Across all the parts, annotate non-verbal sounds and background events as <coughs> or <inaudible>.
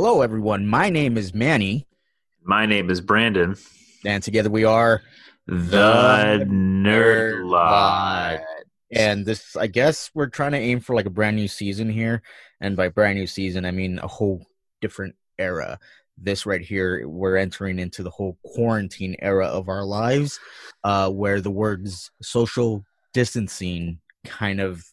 Hello, everyone. My name is Manny, My name is Brandon. and together we are The Nerd Lot. And this, I guess, we're trying to aim for like a brand new season here. And by brand new season, I mean a whole different era. This right here, we're entering into the whole quarantine era of our lives, uh, where the words social distancing kind of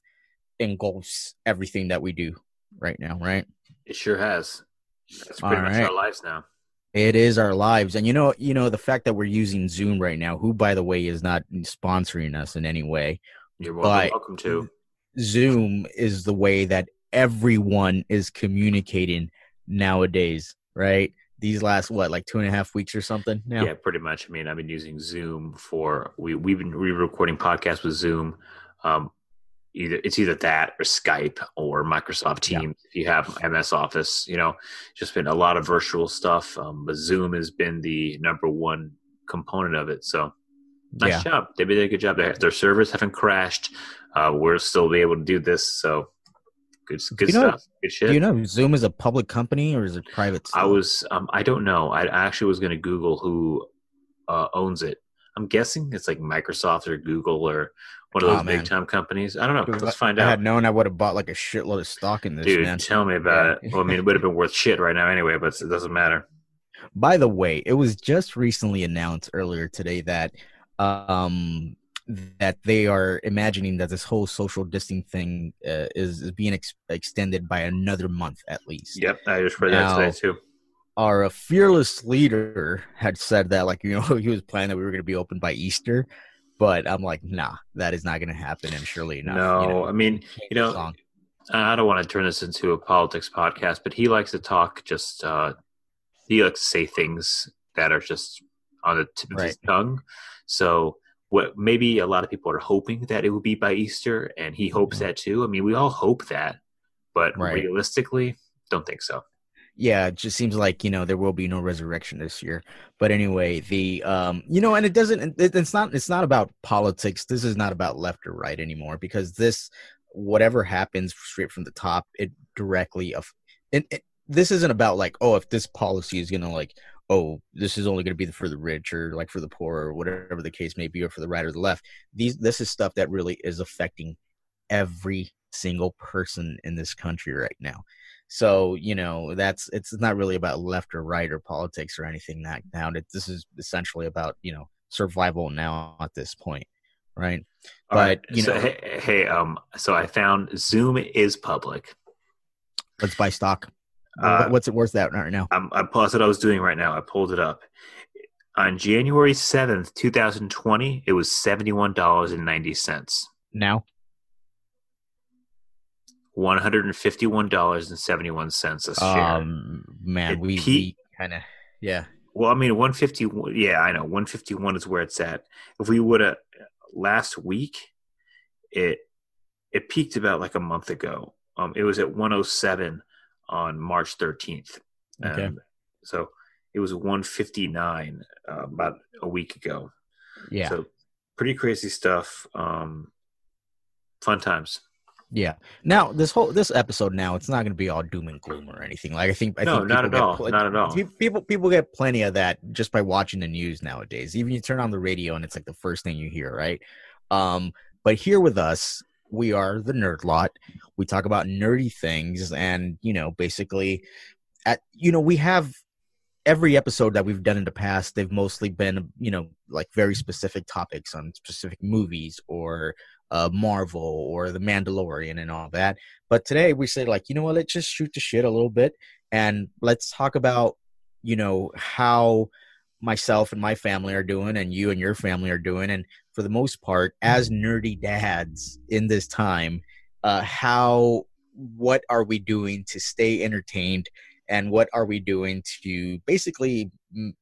engulfs everything that we do right now, right? It sure has. That's pretty All much right. our lives now. It is our lives, and you know, you know the fact that we're using Zoom right now. Who, by the way, is not sponsoring us in any way. You're welcome, welcome to. Zoom is the way that everyone is communicating nowadays, right? These last what, like two and a half weeks or something now. Yeah, pretty much. I mean, I've been using Zoom for we we've been re-recording podcasts with Zoom. Um, either it's either that or Skype or Microsoft Yeah. Teams. If you have MS Office, you know, just been a lot of virtual stuff. Um, but Zoom has been the number one component of it. So nice Yeah. job. They did a good job. Their, their servers haven't crashed. Uh, we're still be able to do this. So good, good You know- stuff. Good shit. Do you know Zoom is a public company or is it private? I was um, I don't know. I actually was going to Google who uh, owns it. I'm guessing it's like Microsoft or Google or one of those man. big time companies. I don't know. Dude, Let's find I out. had known, I would have bought like a shitload of stock in this, Dude, man. tell me about it. Well, I mean, it would have been worth shit right now anyway, but it doesn't matter. By the way, it was just recently announced earlier today that um that they are imagining that this whole social distancing thing uh, is, is being ex- extended by another month at least. Yep, I just read Now- that today too. Our uh, fearless leader had said that, like, you know, <laughs> he was planning that we were going to be open by Easter, but I'm like, nah, that is not going to happen. And surely enough, No, you know, I mean, you know. I don't want to turn this into a politics podcast, but he likes to talk just uh he likes to say things that are just on the tip of his tongue. So what maybe a lot of people are hoping that it will be by Easter and he hopes Mhm. that too. I mean, we all hope that, but Right. realistically, don't think so. Yeah it just seems like you know there will be no resurrection this year. But anyway the um you know and it doesn't it, it's not it's not about politics. This is not about left or right anymore because this whatever happens straight from the top it directly of and it, this isn't about like oh if this policy is gonna like oh this is only gonna be for the rich or like for the poor or whatever the case may be or for the right or the left. These this is stuff that really is affecting every single person in this country right now so you know that's it's not really about left or right or politics or anything that now this is essentially about you know survival now at this point right All right. But, you so, know- hey, hey, um, so I found Zoom is public. let's buy stock Uh, what's it worth that right now I'm, I paused what I was doing right now. I pulled it up. On January 7th, 2020, it was $71.90. now $151.71 a share. um man It we, we kind of yeah well, I mean, 151, yeah, I know. 151 is where it's at. If we would have last week, it it peaked about like a month ago. Um, it was at 107 on March 13th. Okay. Um, so it was 159 uh, about a week ago. yeah So pretty crazy stuff. Um, fun times. Yeah. Now this whole this episode now it's not going to be all doom and gloom or anything. Like i think i No, think not at all. pl- Not at all. people people get plenty of that just by watching the news nowadays. Even you turn on the radio and it's like the first thing you hear right? Um but here with us we are the nerd lot. We talk about nerdy things and you know basically at you know we have every episode that we've done in the past they've mostly been you know like very specific topics on specific movies or uh marvel or the mandalorian and all that but today we say like you know what? Let's just shoot the shit a little bit and let's talk about you know how myself and my family are doing and you and your family are doing and for the most part as nerdy dads in this time uh how what are we doing to stay entertained and what are we doing to basically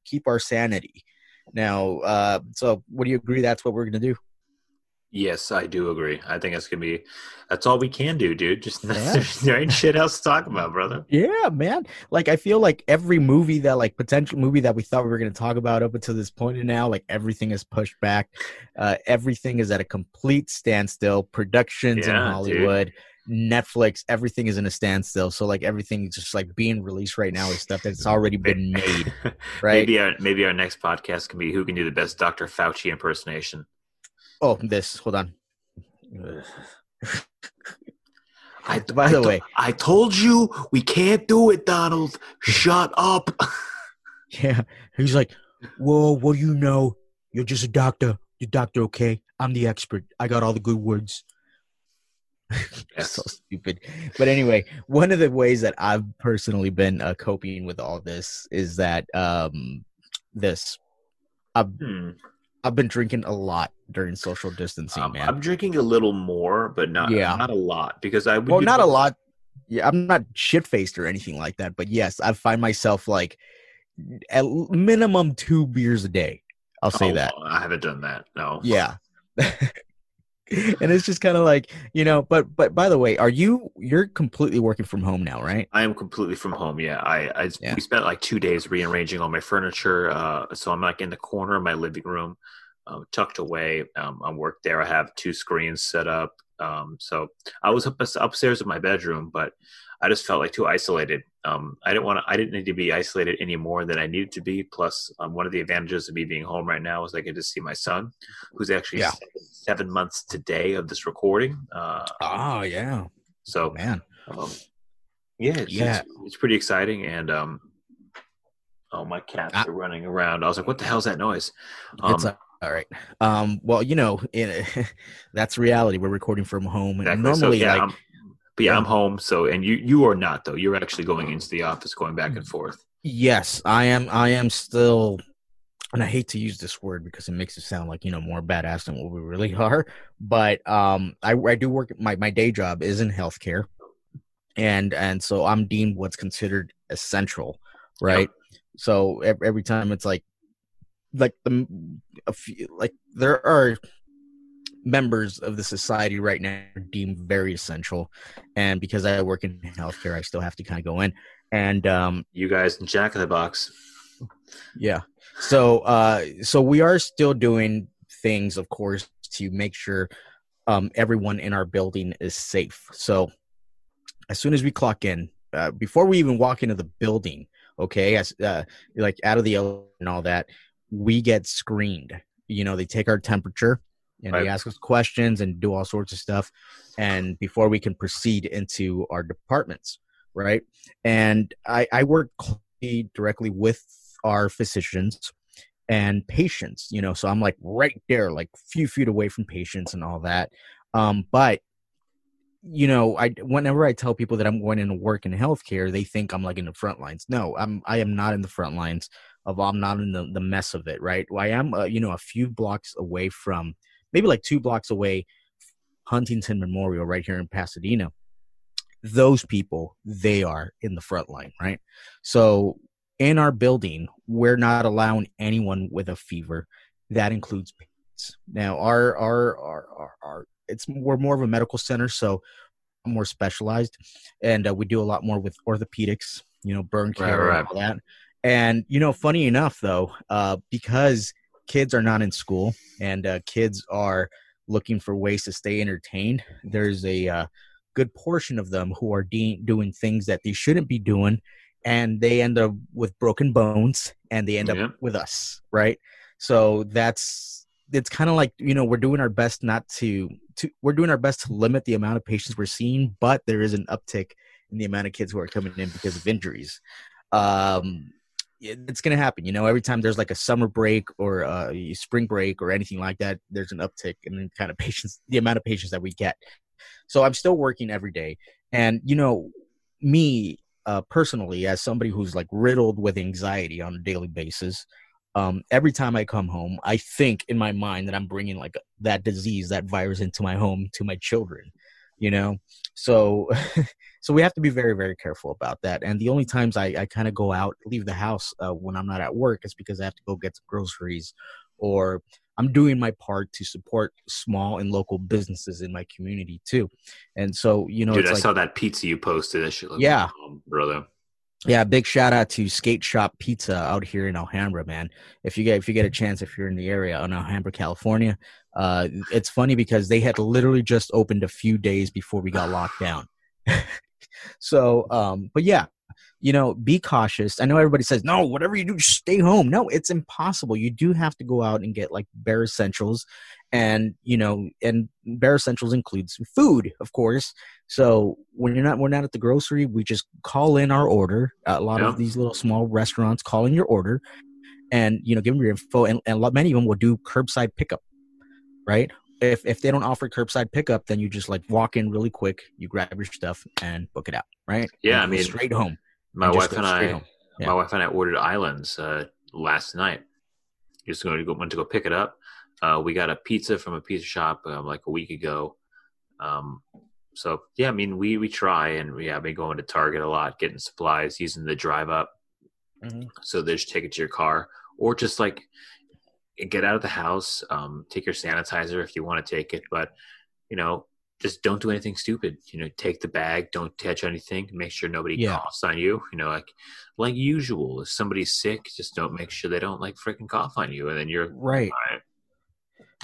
keep our sanity? Now uh so what do you agree that's what we're gonna do Yes, I do agree. I think it's gonna be. That's all we can do, dude. Just <laughs> Yeah. there ain't shit else to talk about, brother. Yeah, man. Like I feel like every movie that like potential movie that we thought we were going to talk about up until this point and now, like everything is pushed back. Uh, everything is at a complete standstill. Productions in Yeah, dude. Hollywood, Netflix, everything is in a standstill. So like everything just like being released right now is stuff that's <laughs> already been made. <laughs> Right. maybe our maybe our next podcast can be who can do the best Dr. Fauci impersonation. Oh, this. Hold on. <laughs> I, By I the to- way- I told you we can't do it, Donald. Shut up. <laughs> Yeah. He's like, Whoa, what do you know? You're just a doctor. You're doctor, okay? I'm the expert. I got all the good words. <laughs> So stupid. But anyway, one of the ways that I've personally been uh, coping with all this is that um this I've Hmm. I've been drinking a lot during social distancing, Um, man. I'm drinking a little more, but not Yeah. not a lot because I would well, not a lot. Yeah, I'm not shit faced or anything like that, but yes, I find myself like at minimum two beers a day. I'll say Oh, that. I haven't done that. No. Yeah. <laughs> <laughs> and it's just kind of like, you know, but but by the way, are you you're completely working from home now, right? I am completely from home. Yeah, I, I Yeah. we spent like two days rearranging all my furniture. Uh, so I'm like in the corner of my living room, um, tucked away. Um, I work there. I have two screens set up. Um, so I was up upstairs in my bedroom, but I just felt like too isolated. Um, I didn't want to. I didn't need to be isolated any more than I needed to be. Plus, um, one of the advantages of me being home right now is I get to see my son, who's actually Yeah. seven, seven months today of this recording. Uh, Oh yeah. so Man. um, yeah, it's, Yeah. It's, it's pretty exciting. And um, oh, my cats Ah. are running around. I was like, "What the hell's that noise?" Um, it's uh, all right. Um well, you know, in, <laughs> that's reality. We're recording from home and exactly. So, normally yeah, like I'm, but yeah, Yeah. I'm home. So, and you you are not though. You're actually going into the office, going back and forth. Yes, I am. I am still, and I hate to use this word because it makes it sound like you know more badass than what we really <laughs> are. But um, I I do work. My my day job is in healthcare, and and so I'm deemed what's considered essential, right? So every, every time it's like, like the a few, like there are members of the society right now are deemed very essential, and because I work in healthcare, I still have to kind of go in and um You guys Jack in the Box. yeah. So uh so we are still doing things of course to make sure um everyone in our building is safe. So as soon as we clock in, uh, before we even walk into the building, okay, as uh like out of the and all that, we get screened. You know, they take our temperature and Right. they ask us questions and do all sorts of stuff and before we can proceed into our departments, right? And I I work directly with our physicians and patients you know so i'm like right there like few feet away from patients and all that um but you know i whenever i tell people that i'm going into work in healthcare they think i'm like in the front lines no i'm i am not in the front lines of i'm not in the, the mess of it right well, i am uh, you know a few blocks away from maybe like two blocks away huntington memorial right here in pasadena those people they are in the front line right? So in our building we're not allowing anyone with a fever. That includes patients. Now our our our our, our it's we're more of a medical center so more specialized and uh, we do a lot more with orthopedics you know burn Right, care right. and all that. And you know funny enough though uh because kids are not in school and uh, kids are looking for ways to stay entertained there's a uh, good portion of them who are de- doing things that they shouldn't be doing and they end up with broken bones and they end Yeah. up with us right so that's it's kind of like you know we're doing our best not to to we're doing our best to limit the amount of patients we're seeing but there is an uptick in the amount of kids who are coming in because of injuries um it's going to happen you know every time there's like a summer break or a spring break or anything like that there's an uptick in the kind of <laughs> patients the amount of patients that we get. So i'm still working every day. And you know me uh, personally as somebody who's like riddled with anxiety on a daily basis um, every time i come home i think in my mind that i'm bringing like that disease that virus into my home to my children you know so <laughs> so we have to be very very careful about that and the only times i, I kind of go out leave the house uh, when i'm not at work is because i have to go get some groceries or i'm doing my part to support small and local businesses in my community too and so you know Dude, I like saw that pizza you posted. That shit Yeah. bomb, brother. Yeah, big shout out to Skate Shop Pizza out here in Alhambra, man. If you get if you get a chance, if you're in the area in Alhambra, California, uh, it's funny because they had literally just opened a few days before we got locked down. <laughs> so, um, but yeah, you know, be cautious. I know everybody says, no, whatever you do, just stay home. No, it's impossible. You do have to go out and get like bare essentials. And, you know, and bare essentials includes food, of course. So when you're not, we're not at the grocery, we just call in our order. A lot yeah. of these little small restaurants call in your order and, you know, give them your info. And, and many of them will do curbside pickup, right? if if they don't offer curbside pickup, then you just like walk in really quick, you grab your stuff and book it out, right? Yeah, I mean straight home. My wife and I, yeah. my wife and I ordered islands uh, last night. Just going to go went to go pick it up. Uh, we got a pizza from a pizza shop um, like a week ago. Um, so yeah, I mean we we try and yeah, we have been going to Target a lot, getting supplies, using the drive up. Mm-hmm. So they just take it to your car, or just like get out of the house. Um, take your sanitizer if you want to take it, but you know just don't do anything stupid. You know, take the bag, don't touch anything, make sure nobody yeah. coughs on you. You know, like like usual. If somebody's sick, just don't make sure they don't like freaking cough on you, and then you're right.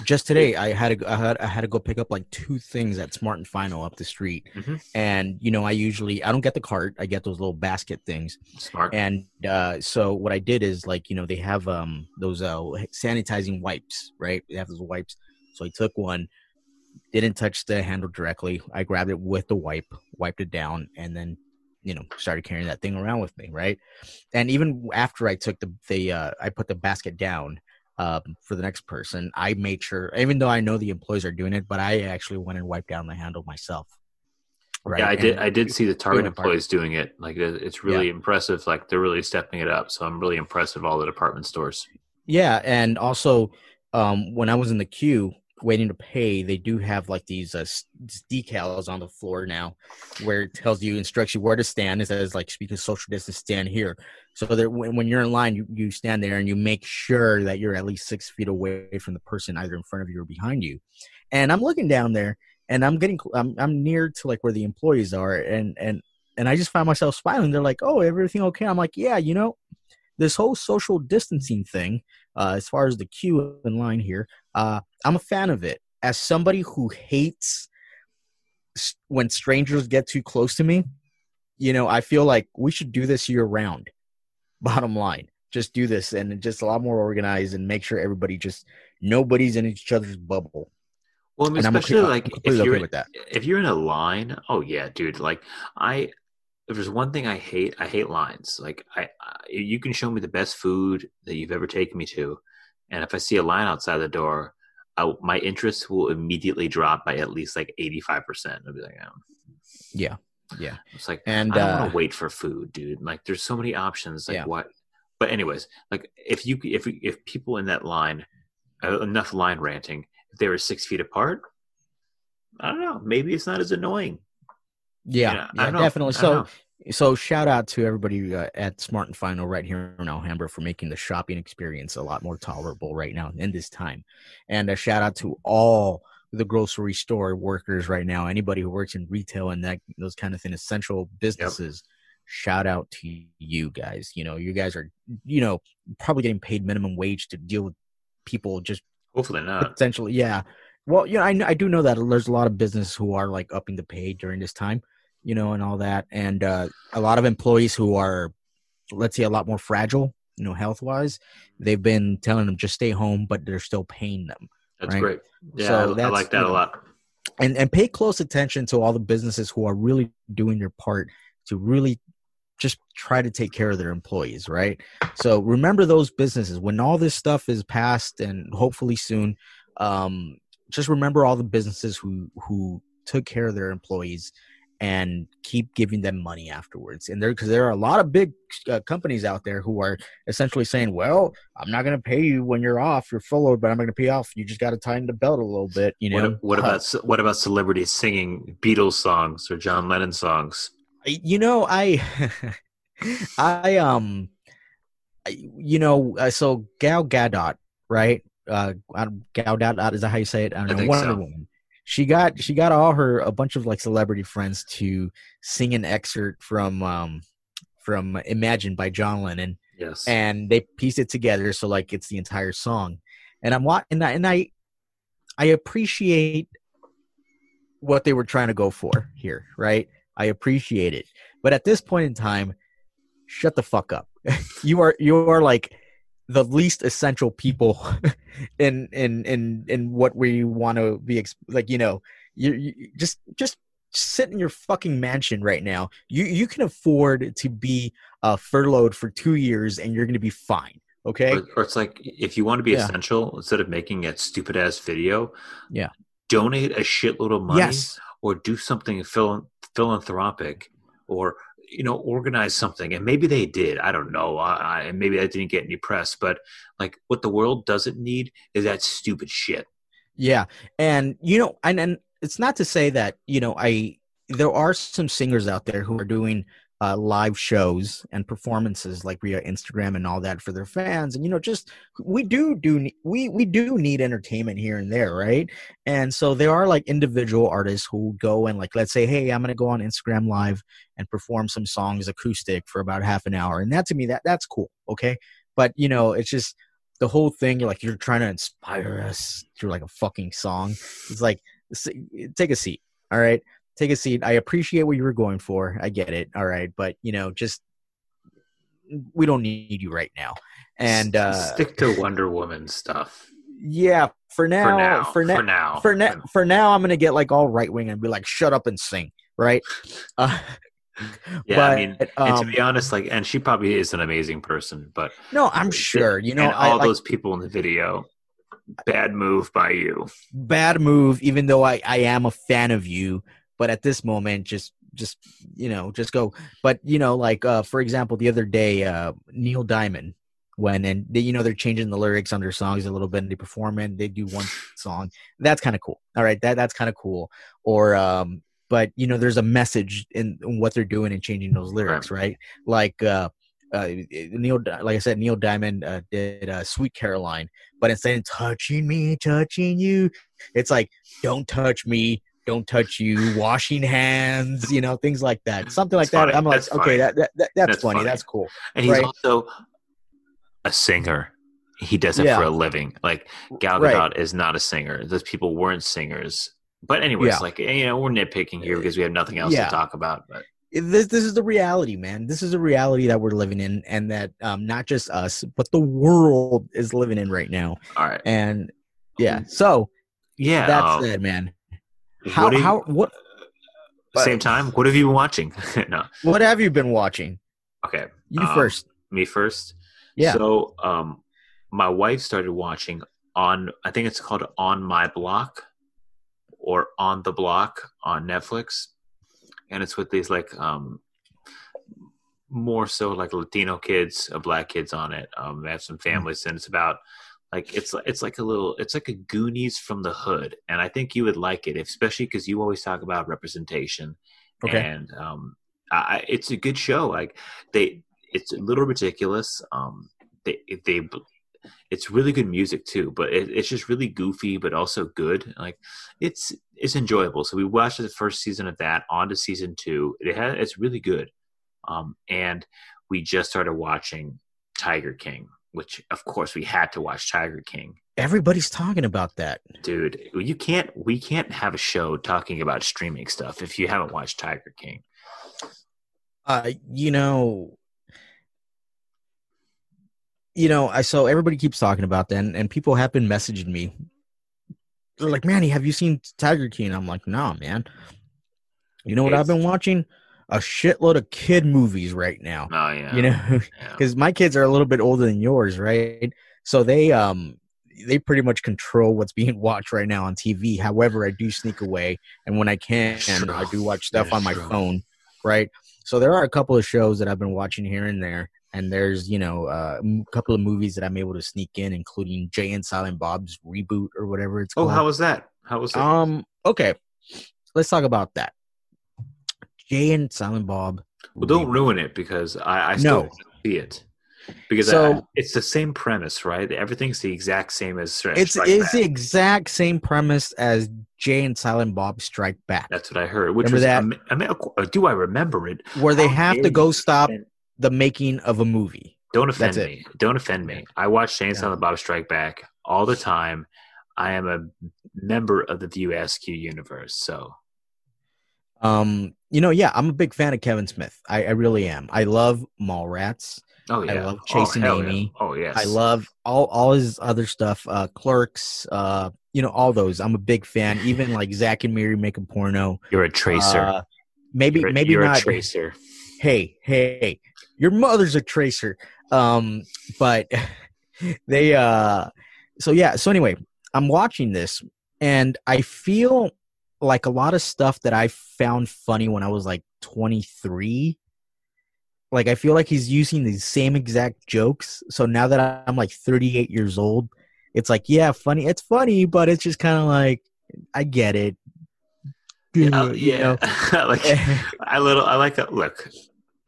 Just today, I had to I had I had to go pick up like two things at Smart and Final up the street, mm-hmm. and you know I usually I don't get the cart, I get those little basket things. Smart. And uh, so what I did is like you know they have um those uh sanitizing wipes, right? They have those wipes. So I took one, didn't touch the handle directly. I grabbed it with the wipe, wiped it down, and then you know started carrying that thing around with me, right? And even after I took the the uh, I put the basket down um, for the next person, I made sure, even though I know the employees are doing it, but I actually went and wiped down the handle myself. Right. Yeah, I did. I did see the Target employees doing it. Like it's really yeah. impressive. Like they're really stepping it up. So I'm really impressed with all the department stores. Yeah, and also um, when I was in the queue, waiting to pay, they do have like these uh, decals on the floor now, where it tells you, instructs you where to stand. It says like, speak of social distance, stand here. So that when, when you're in line, you, you stand there and you make sure that you're at least six feet away from the person either in front of you or behind you. And I'm looking down there, and I'm getting, I'm, I'm near to like where the employees are, and and and I just find myself smiling. They're like, "Oh, everything okay?" I'm like, "Yeah, you know." This whole social distancing thing, uh, as far as the queue in line here, uh, I'm a fan of it. As somebody who hates when strangers get too close to me, you know, I feel like we should do this year round. <laughs> Bottom line, just do this and just a lot more organized and make sure everybody just nobody's in each other's bubble. Well, I mean, especially okay, like if you're okay if you're in a line, oh yeah, dude. Like I, if there's one thing I hate, I hate lines. Like I, I, you can show me the best food that you've ever taken me to, and if I see a line outside the door, I, my interest will immediately drop by at least like 85%. I'll be like, oh. yeah, yeah. It's like, and I don't uh, want to wait for food, dude. Like, there's so many options. Like, yeah. what? But anyways, like if you if if people in that line, uh, enough line ranting, if they were six feet apart, I don't know. Maybe it's not as annoying. Yeah, you know, yeah definitely. So so shout out to everybody uh, at Smart and Final right here in Alhambra for making the shopping experience a lot more tolerable right now in this time. And a shout out to all the grocery store workers right now, anybody who works in retail and that those kind of thing, essential businesses. Yep. Shout out to you guys. You know, you guys are, you know, probably getting paid minimum wage to deal with people just hopefully not. Essentially, yeah. Well, you know, I, I do know that there's a lot of businesses who are like upping the pay during this time you know, and all that. And uh, a lot of employees who are, let's say, a lot more fragile, you know, health wise, they've been telling them just stay home, but they're still paying them. That's right? great. Yeah, so I, I like that you know, a lot. And and pay close attention to all the businesses who are really doing their part to really just try to take care of their employees, right? So remember those businesses when all this stuff is passed and hopefully soon. Um, just remember all the businesses who who took care of their employees and keep giving them money afterwards. And there, because there are a lot of big uh, companies out there who are essentially saying, "Well, I'm not going to pay you when you're off, you're full load, but I'm going to pay off. You just got to tighten the belt a little bit." You know. What, what uh, about what about celebrities singing Beatles songs or John Lennon songs? You know, I, <laughs> I um, I, you know, uh, so Gal Gadot, right? Uh, Gal Gadot is that how you say it? I don't know. Wonder so. Woman she got she got all her a bunch of like celebrity friends to sing an excerpt from um from Imagine by John Lennon, Yes. and they pieced it together so like it's the entire song. And I'm wa- and I, and I I appreciate what they were trying to go for here, right? I appreciate it. But at this point in time, shut the fuck up. <laughs> you are you are like the least essential people <laughs> in in in in what we want to be ex- like you know you, you just just sit in your fucking mansion right now you you can afford to be uh furloughed for 2 years and you're going to be fine okay or, or it's like if you want to be Yeah. essential, instead of making a stupid ass video, Yeah. donate a shitload of money yes or do something phil- philanthropic or you know organize something and maybe they did i don't know I, I, maybe that didn't get any press but like what the world doesn't need is that stupid shit. Yeah, and you know, and and it's not to say that you know I there are some singers out there who are doing uh, live shows and performances like via Instagram and all that for their fans, and you know, just we do do we we do need entertainment here and there, right? And so there are like individual artists who go and like let's say, hey, I'm gonna go on Instagram live and perform some songs acoustic for about half an hour, and that to me that that's cool, okay? But you know, it's just the whole thing you're like you're trying to inspire us through like a fucking song it's like take a seat all right take a seat. I appreciate what you were going for. I get it. All right. But you know just we don't need you right now. And uh stick to wonder woman stuff. Yeah for now for now for now for now. for now for now i'm gonna get like all right wing and be like shut up and sing right? <laughs> Uh, yeah i mean and to um, be honest like and she probably is an amazing person but no i'm sure you know I, all like, those people in the video bad move by you. Bad move even though I, I am a fan of you but at this moment just just you know just go. But you know like uh for example the other day uh neil diamond when and they, you know they're changing the lyrics on their songs a little bit and they perform it they do one <sighs> song. That's kind of cool. All right that that's kind of cool. Or um but you know there's a message in, in what they're doing and changing those lyrics right? Like uh uh, Neil, like I said, Neil Diamond uh, did uh, "Sweet Caroline," but instead of touching me, touching you, it's like "Don't touch me, don't touch you," washing hands, you know, things like that, something like That's funny. that. I'm like, That's okay, that, that, that that's, That's funny. funny. that's cool. and he's Right. also a singer he does it Yeah. for a living like gal Right. gadot is not a singer those people weren't singers but anyways Yeah. like you know we're nitpicking here because we have nothing else Yeah. to talk about but This this is the reality, man. This is the reality that we're living in, and that um, not just us, but the world is living in right now. all right And yeah, so yeah that's uh, it, man. How what you- how what same time what have you been watching <laughs> no what have you been watching? okay You Um, first. me first Yeah. so um my wife started watching on i think it's called on my block or on the block on netflix and it's with these like um more so like latino kids uh, black kids on it um they have some families and it's about like it's it's like a little it's like a goonies from the hood and i think you would like it especially because you always talk about representation Okay. and um I, it's a good show like they it's a little ridiculous um they they it's really good music too but it, it's just really goofy but also good like it's it's enjoyable so we watched the first season of that on to season two it has it's really good um and we just started watching tiger king which of course we had to watch tiger king Everybody's talking about that. dude you can't we can't have a show talking about streaming stuff if you haven't watched tiger king Uh, you know, you know, I so everybody keeps talking about that, and, and people have been messaging me. They're like, "Manny, have you seen Tiger King?" I'm like, "Nah, man." You know what I've been watching? A shitload of kid movies right now. oh yeah You know, yeah. <laughs> because my kids are a little bit older than yours, right? So they um they pretty much control what's being <laughs> watched right now on TV. However, I do sneak away, and when I can, True. I do watch stuff Yeah, on my true. phone, right? So there are a couple of shows that I've been watching here and there, and there's you know uh, a couple of movies that I'm able to sneak in, including Jay and Silent Bob's reboot or whatever it's oh called. how was that how was it um okay, let's talk about that. Jay and Silent Bob. Well, don't ruin it because I, I still No. see it. Because So- I- it's the same premise, right? Everything's the exact same as Strike It's Strike it's Back. the exact same premise as Jay and Silent Bob Strike Back. That's what I heard. Which Remember was, that? I mean, do I remember it? where they How have to go stop the making of a movie. Don't offend That's it. me. Don't offend me. I watch Yeah. and the Bob Strike Back all the time. I am a member of the View Askew universe, so Um, you know, yeah, I'm a big fan of Kevin Smith. I, I really am. I love Mallrats. oh yeah, I yeah, love oh, Chasing yeah. Amy. Oh yes, I love all all his other stuff. Uh, Clerks. Uh, you know, all those. I'm a big fan. Even <laughs> like Zack and Miri make a porno. You're a tracer. Uh, maybe you're, maybe you're not. a tracer. hey, hey, your mother's a tracer. Um, but <laughs> they uh so yeah, so anyway, I'm watching this and I feel like a lot of stuff that I found funny when I was like 23. Like I feel like he's using the same exact jokes. So now that I'm like 38 years old, it's like, yeah, funny. It's funny, but it's just kind of like I get it. Yeah, You yeah. know? <laughs> like I little I like that. Look,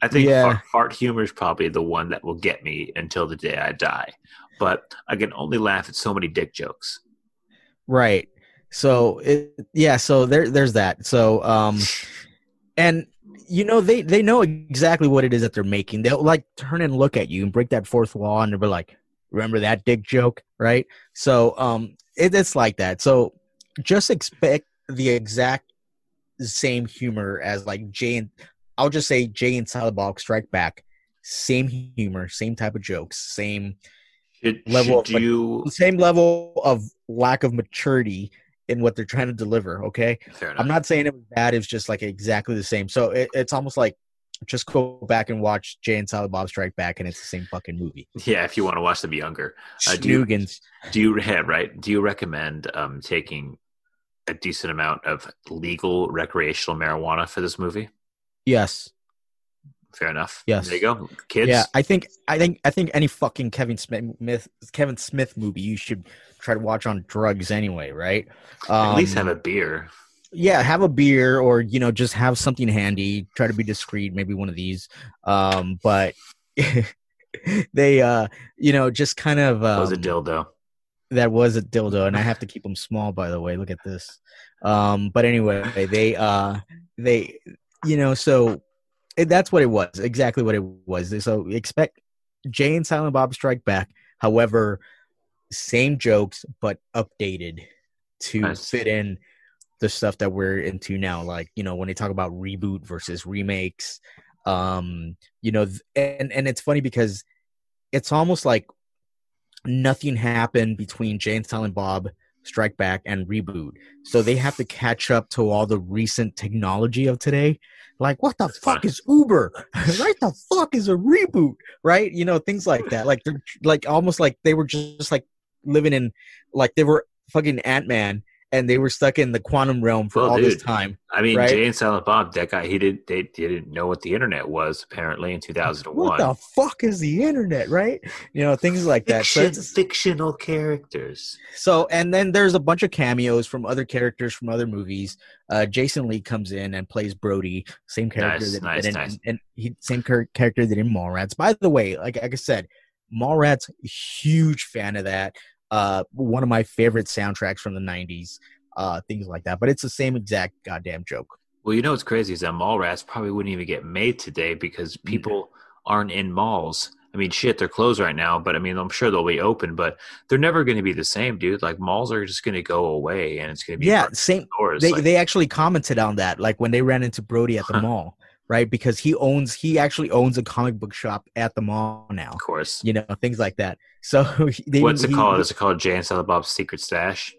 I think Yeah. fart humor is probably the one that will get me until the day I die. But I can only laugh at so many dick jokes. Right. So it, yeah, so there there's that. So um and you know they they know exactly what it is that they're making. They'll like turn and look at you and break that fourth wall and they'll be like, "Remember that dick joke?" Right? So um it, it's like that. So just expect the exact same humor as like Jay and I'll just say Jay and Silent Bob Strike Back. Same humor, same type of jokes, same Should, Level should of- you? same level of lack of maturity in what they're trying to deliver. Okay, I'm not saying it was bad. It's just like exactly the same. So it, it's almost like just go back and watch Jay and Silent Bob Strike Back, and it's the same fucking movie. yeah, if you want to watch them younger, Uh, do you- do you <laughs> yeah, right? Do you recommend um, taking a decent amount of legal recreational marijuana for this movie? Yes. Fair enough. Yes. There you go, kids. Yeah, I think I think I think any fucking Kevin Smith Kevin Smith movie you should try to watch on drugs anyway, right? At least Um, have a beer. yeah have a beer or you know just have something handy try to be discreet maybe one of these um but <laughs> they uh you know just kind of That um, was a dildo. that was a dildo and i have to keep them small by the way look at this um but anyway they uh they you know so it, that's what it was exactly what it was so expect jay and silent bob strike back however same jokes but updated to Nice. fit in the stuff that we're into now like you know when they talk about reboot versus remakes um you know and and it's funny because it's almost like nothing happened between Jay and Silent Bob Strike Back and Reboot. So they have to catch up to all the recent technology of today. Like, what the fuck is Uber? <laughs> right? The fuck is a reboot? Right? You know, things like that. Like they're like almost like they were just like living in like they were fucking Ant Man and they were stuck in the quantum realm for Well, all this time. I mean, right? Jay and Silent Bob, that guy, he didn't They didn't know what the internet was apparently in two thousand and one. What 2001. the fuck is the internet? Right? You know, things like that. So Fiction, it's- fictional characters. So, and then there's a bunch of cameos from other characters from other movies. Uh, Jason Lee comes in and plays Brodie, same character Nice, that nice, in, nice. and he same char- character that in Mallrats. By the way, like, like I said, Mallrats, huge fan of that. Uh, one of my favorite soundtracks from the '90s. Uh, things like that. But it's the same exact goddamn joke. Well, you know what's crazy is that Mallrats probably wouldn't even get made today because people aren't in malls. I mean, shit, they're closed right now, but I mean, I'm sure they'll be open, but they're never going to be the same, dude. Like malls are just going to go away, and it's going to be Yeah, same. doors. They like, they actually commented on that, like when they ran into Brodie at the mall, right? Because he owns he actually owns a comic book shop at the mall now. of course. you know things like that so <laughs> they, What's it he- called? Is it called Jay and Silent Bob's Secret Stash?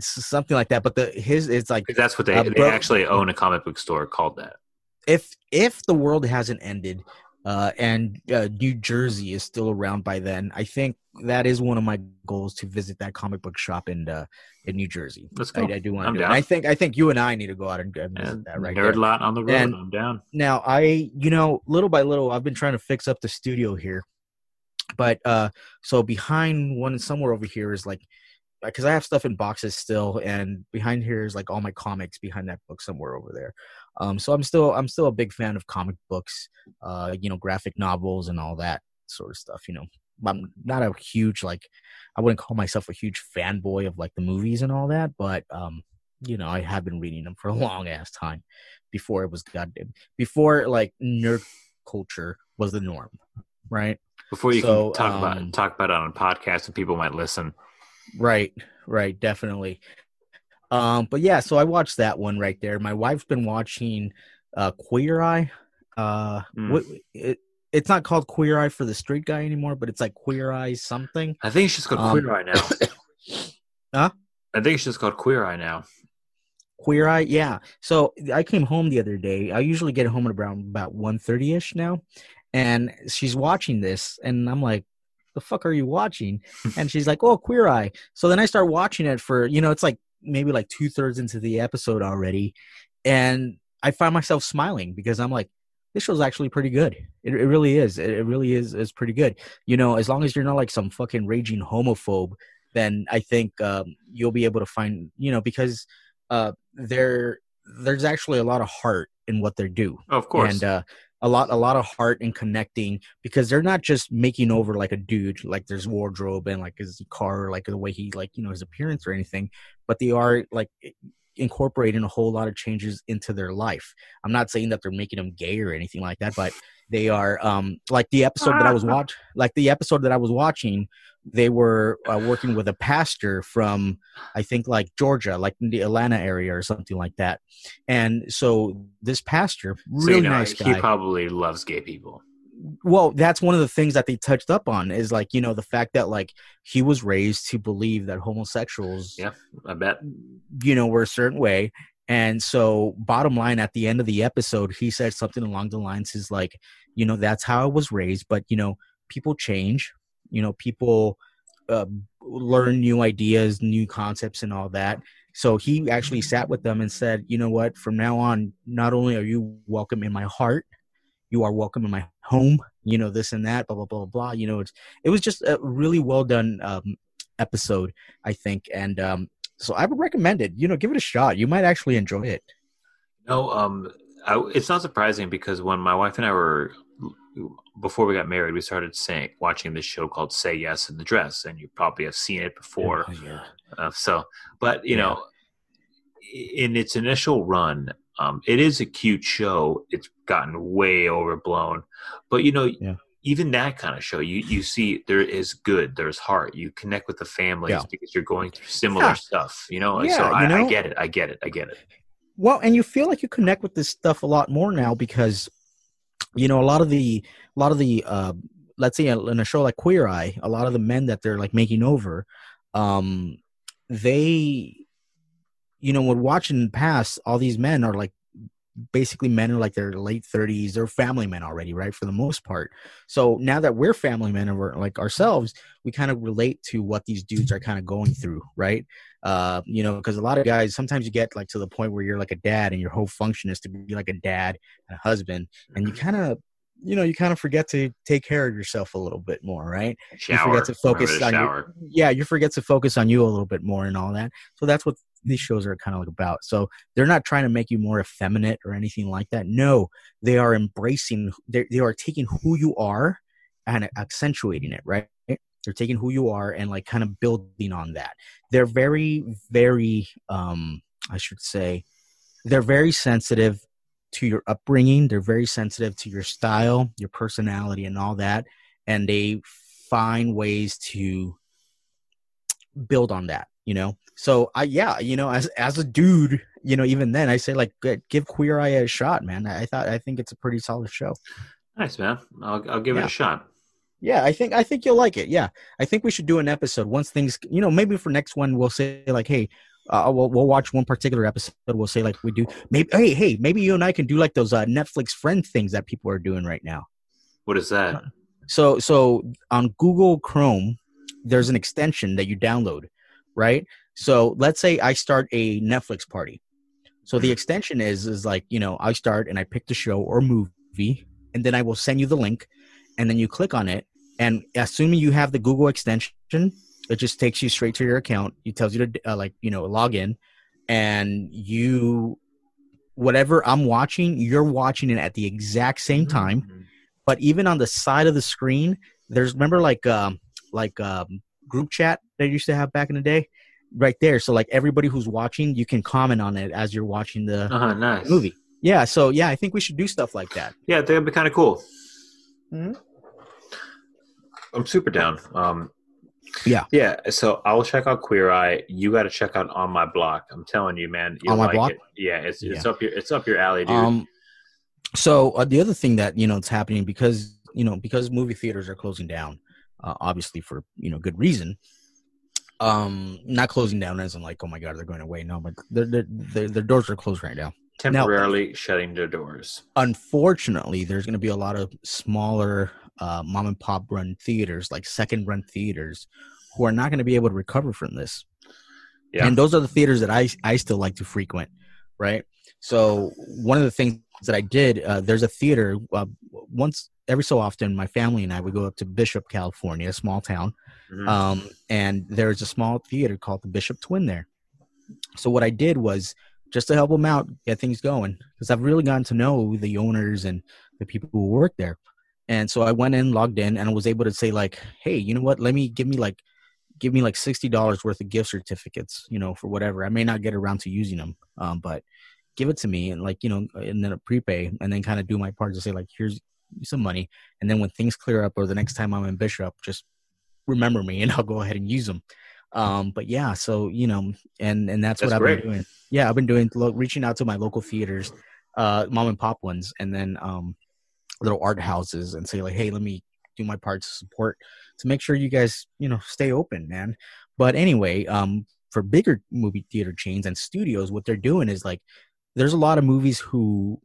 something like that but the his it's like that's what they Uh, they bro- actually own a comic book store called that. if if the world hasn't ended uh and uh, new jersey is still around by then i think that is one of my goals to visit that comic book shop in uh in new jersey Let's I, go. I do want I'm to do. And i think i think you and i need to go out and, and visit that right Nerd there. lot on the road. And- I'm down. now i you know little by little i've been trying to fix up the studio here but uh so behind one somewhere over here is like because i have stuff in boxes still and behind here is like all my comics behind that book somewhere over there um so i'm still i'm still a big fan of comic books uh you know graphic novels and all that sort of stuff you know i'm not a huge like i wouldn't call myself a huge fanboy of like the movies and all that but um you know i have been reading them for a <laughs> long ass time before it was goddamn before like nerd culture was the norm, right? Before you So, can talk um, about talk about it on a podcast and people might listen. Right, right, definitely. Um, but yeah, so I watched that one right there. My wife's been watching uh Queer Eye. Uh Mm. what it, it's not called Queer Eye for the Street Guy anymore, but it's like Queer Eye something. I think it's just called Um, Queer Eye now. <coughs> Huh? I think it's just called Queer Eye now. Queer Eye, yeah. So I came home the other day. I usually get home at around about 1.30 ish now, and she's watching this, and I'm like, "The fuck are you watching?" <laughs> And she's like, "Oh, Queer Eye." So then I start watching it for you know, it's like maybe like two thirds into the episode already, and I find myself smiling because I'm like, "This show's actually pretty good. It, it really is. It, it really is is pretty good." You know, as long as you're not like some fucking raging homophobe, then I think um, you'll be able to find you know because uh, there there's actually a lot of heart in what they do Oh, of course. and uh, a lot a lot of heart in connecting because they're not just making over like a dude like there's wardrobe and like his car like the way he like you know his appearance or anything but they are like incorporating a whole lot of changes into their life. I'm not saying that they're making them gay or anything like that but they are um like the episode that i was <laughs> watch like the episode that i was watching they were uh, working with a pastor from i think like georgia like in the atlanta area or something like that. And so this pastor So, really you know, nice he guy. probably loves gay people. Well that's one of the things that they touched up on is like you know the fact that like he was raised to believe that homosexuals Yeah. I bet. you know were a certain way and so bottom line at the end of the episode he said something along the lines is like you know that's how i was raised but you know people change you know people uh, learn new ideas new concepts and all that so he actually sat with them and said you know what from now on not only are you welcome in my heart you are welcome in my home you know this and that blah blah blah blah you know it's it was just a really well done um episode i think and um so i would recommend it you know give it a shot you might actually enjoy it No, um, I, it's not surprising because when my wife and I were before we got married, we started saying watching this show called "Say Yes in the Dress," and you probably have seen it before. yeah Uh, so, but you Yeah. know, in its initial run, um, it is a cute show. It's gotten way overblown, but you know, Yeah. even that kind of show, you you see there is good, there's heart. You connect with the families Yeah. because you're going through similar Yeah. stuff. You know, Yeah, so you I, I get it. I get it. I get it. well and you feel like you connect with this stuff a lot more now because you know a lot of the a lot of the uh let's say in a show like queer eye a lot of the men that they're like making over um they you know when watching past all these men are like basically men are like their late 30s they're family men already right for the most part. So now that we're family men and we're like ourselves we kind of relate to what these dudes are kind of going through right? Uh you know because a lot of guys sometimes you get like to the point where you're like a dad and your whole function is to be like a dad and a husband and you kind of you know you kind of forget to take care of yourself a little bit more right? Shower. you forget to focus to on your, yeah you forget to focus on you a little bit more and all that. So that's what these shows are kind of like about. So they're not trying to make you more effeminate or anything like that. No they are embracing they are taking who you are and accentuating it right? They're taking who you are and like kind of building on that. They're very very um i should say they're very sensitive to your upbringing. They're very sensitive to your style your personality and all that. And they find ways to build on that you know? So i yeah you know as as a dude you know even then i say like give queer eye a shot man. I thought i think it's a pretty solid show. Nice man. I'll I'll give it a shot. yeah i think i think you'll like it. Yeah. I think we should do an episode once things you know maybe for next one we'll say like hey uh, we'll, we'll watch one particular episode. We'll say like we do maybe hey hey maybe you and i can do like those uh, netflix friend things that people are doing right now. What is that? So so on Google Chrome, there's an extension that you download, right? So let's say I start a Netflix party. So the extension is is like, you know, I start and I pick the show or movie, and then I will send you the link, and then you click on it, and assuming you have the Google extension, it just takes you straight to your account. It tells you to uh, like, you know, log in, and you whatever I'm watching, you're watching it at the exact same time Mhm. but even on the side of the screen there's remember like um like um group chat that you used to have back in the day right there so like everybody who's watching you can comment on it as you're watching the Uh-huh, nice. movie yeah, so yeah, I think we should do stuff like that. Yeah, that'd be kind of cool. Mhm. I'm super down. Um, Yeah. yeah. So I'll check out Queer Eye. You got to check out On My Block. I'm telling you, man. You'll On My like Block? It. Yeah, it's it's Yeah. up your it's up your alley, dude. Um, so uh, the other thing that you know it's happening because you know because movie theaters are closing down, uh, obviously for you know good reason. Um, not closing down as in like oh my god they're going away. No, but their their their, doors are closed right now. Temporarily shutting their doors. Unfortunately, there's going to be a lot of smaller uh, mom and pop run theaters, like second run theaters, who are not going to be able to recover from this. Yeah. And those are the theaters that I I still like to frequent, right? So one of the things that I did, uh, there's a theater uh, once every so often. My family and I would go up to Bishop, California, a small town, Mhm. um, and there's a small theater called the Bishop Twin there. So what I did was just to help them out, get things going, because I've really gotten to know the owners and the people who work there. And so I went in, logged in, and I was able to say like, "Hey, you know what? Let me give me like, give me like sixty dollars worth of gift certificates, you know, for whatever. I may not get around to using them, um, but give it to me and like, you know, and then a prepay, and then kind of do my part to say like, here's some money, and then when things clear up or the next time I'm in Bishop, just remember me and <laughs> I'll go ahead and use them. Um, but yeah, so you know, and and that's, That's what I've great. been doing. Yeah, I've been doing lo- reaching out to my local theaters, uh, mom and pop ones, and then um, little art houses, and say like, hey, let me do my part to support to make sure you guys you know stay open, man. But anyway, um, for bigger movie theater chains and studios, what they're doing is like, there's a lot of movies who.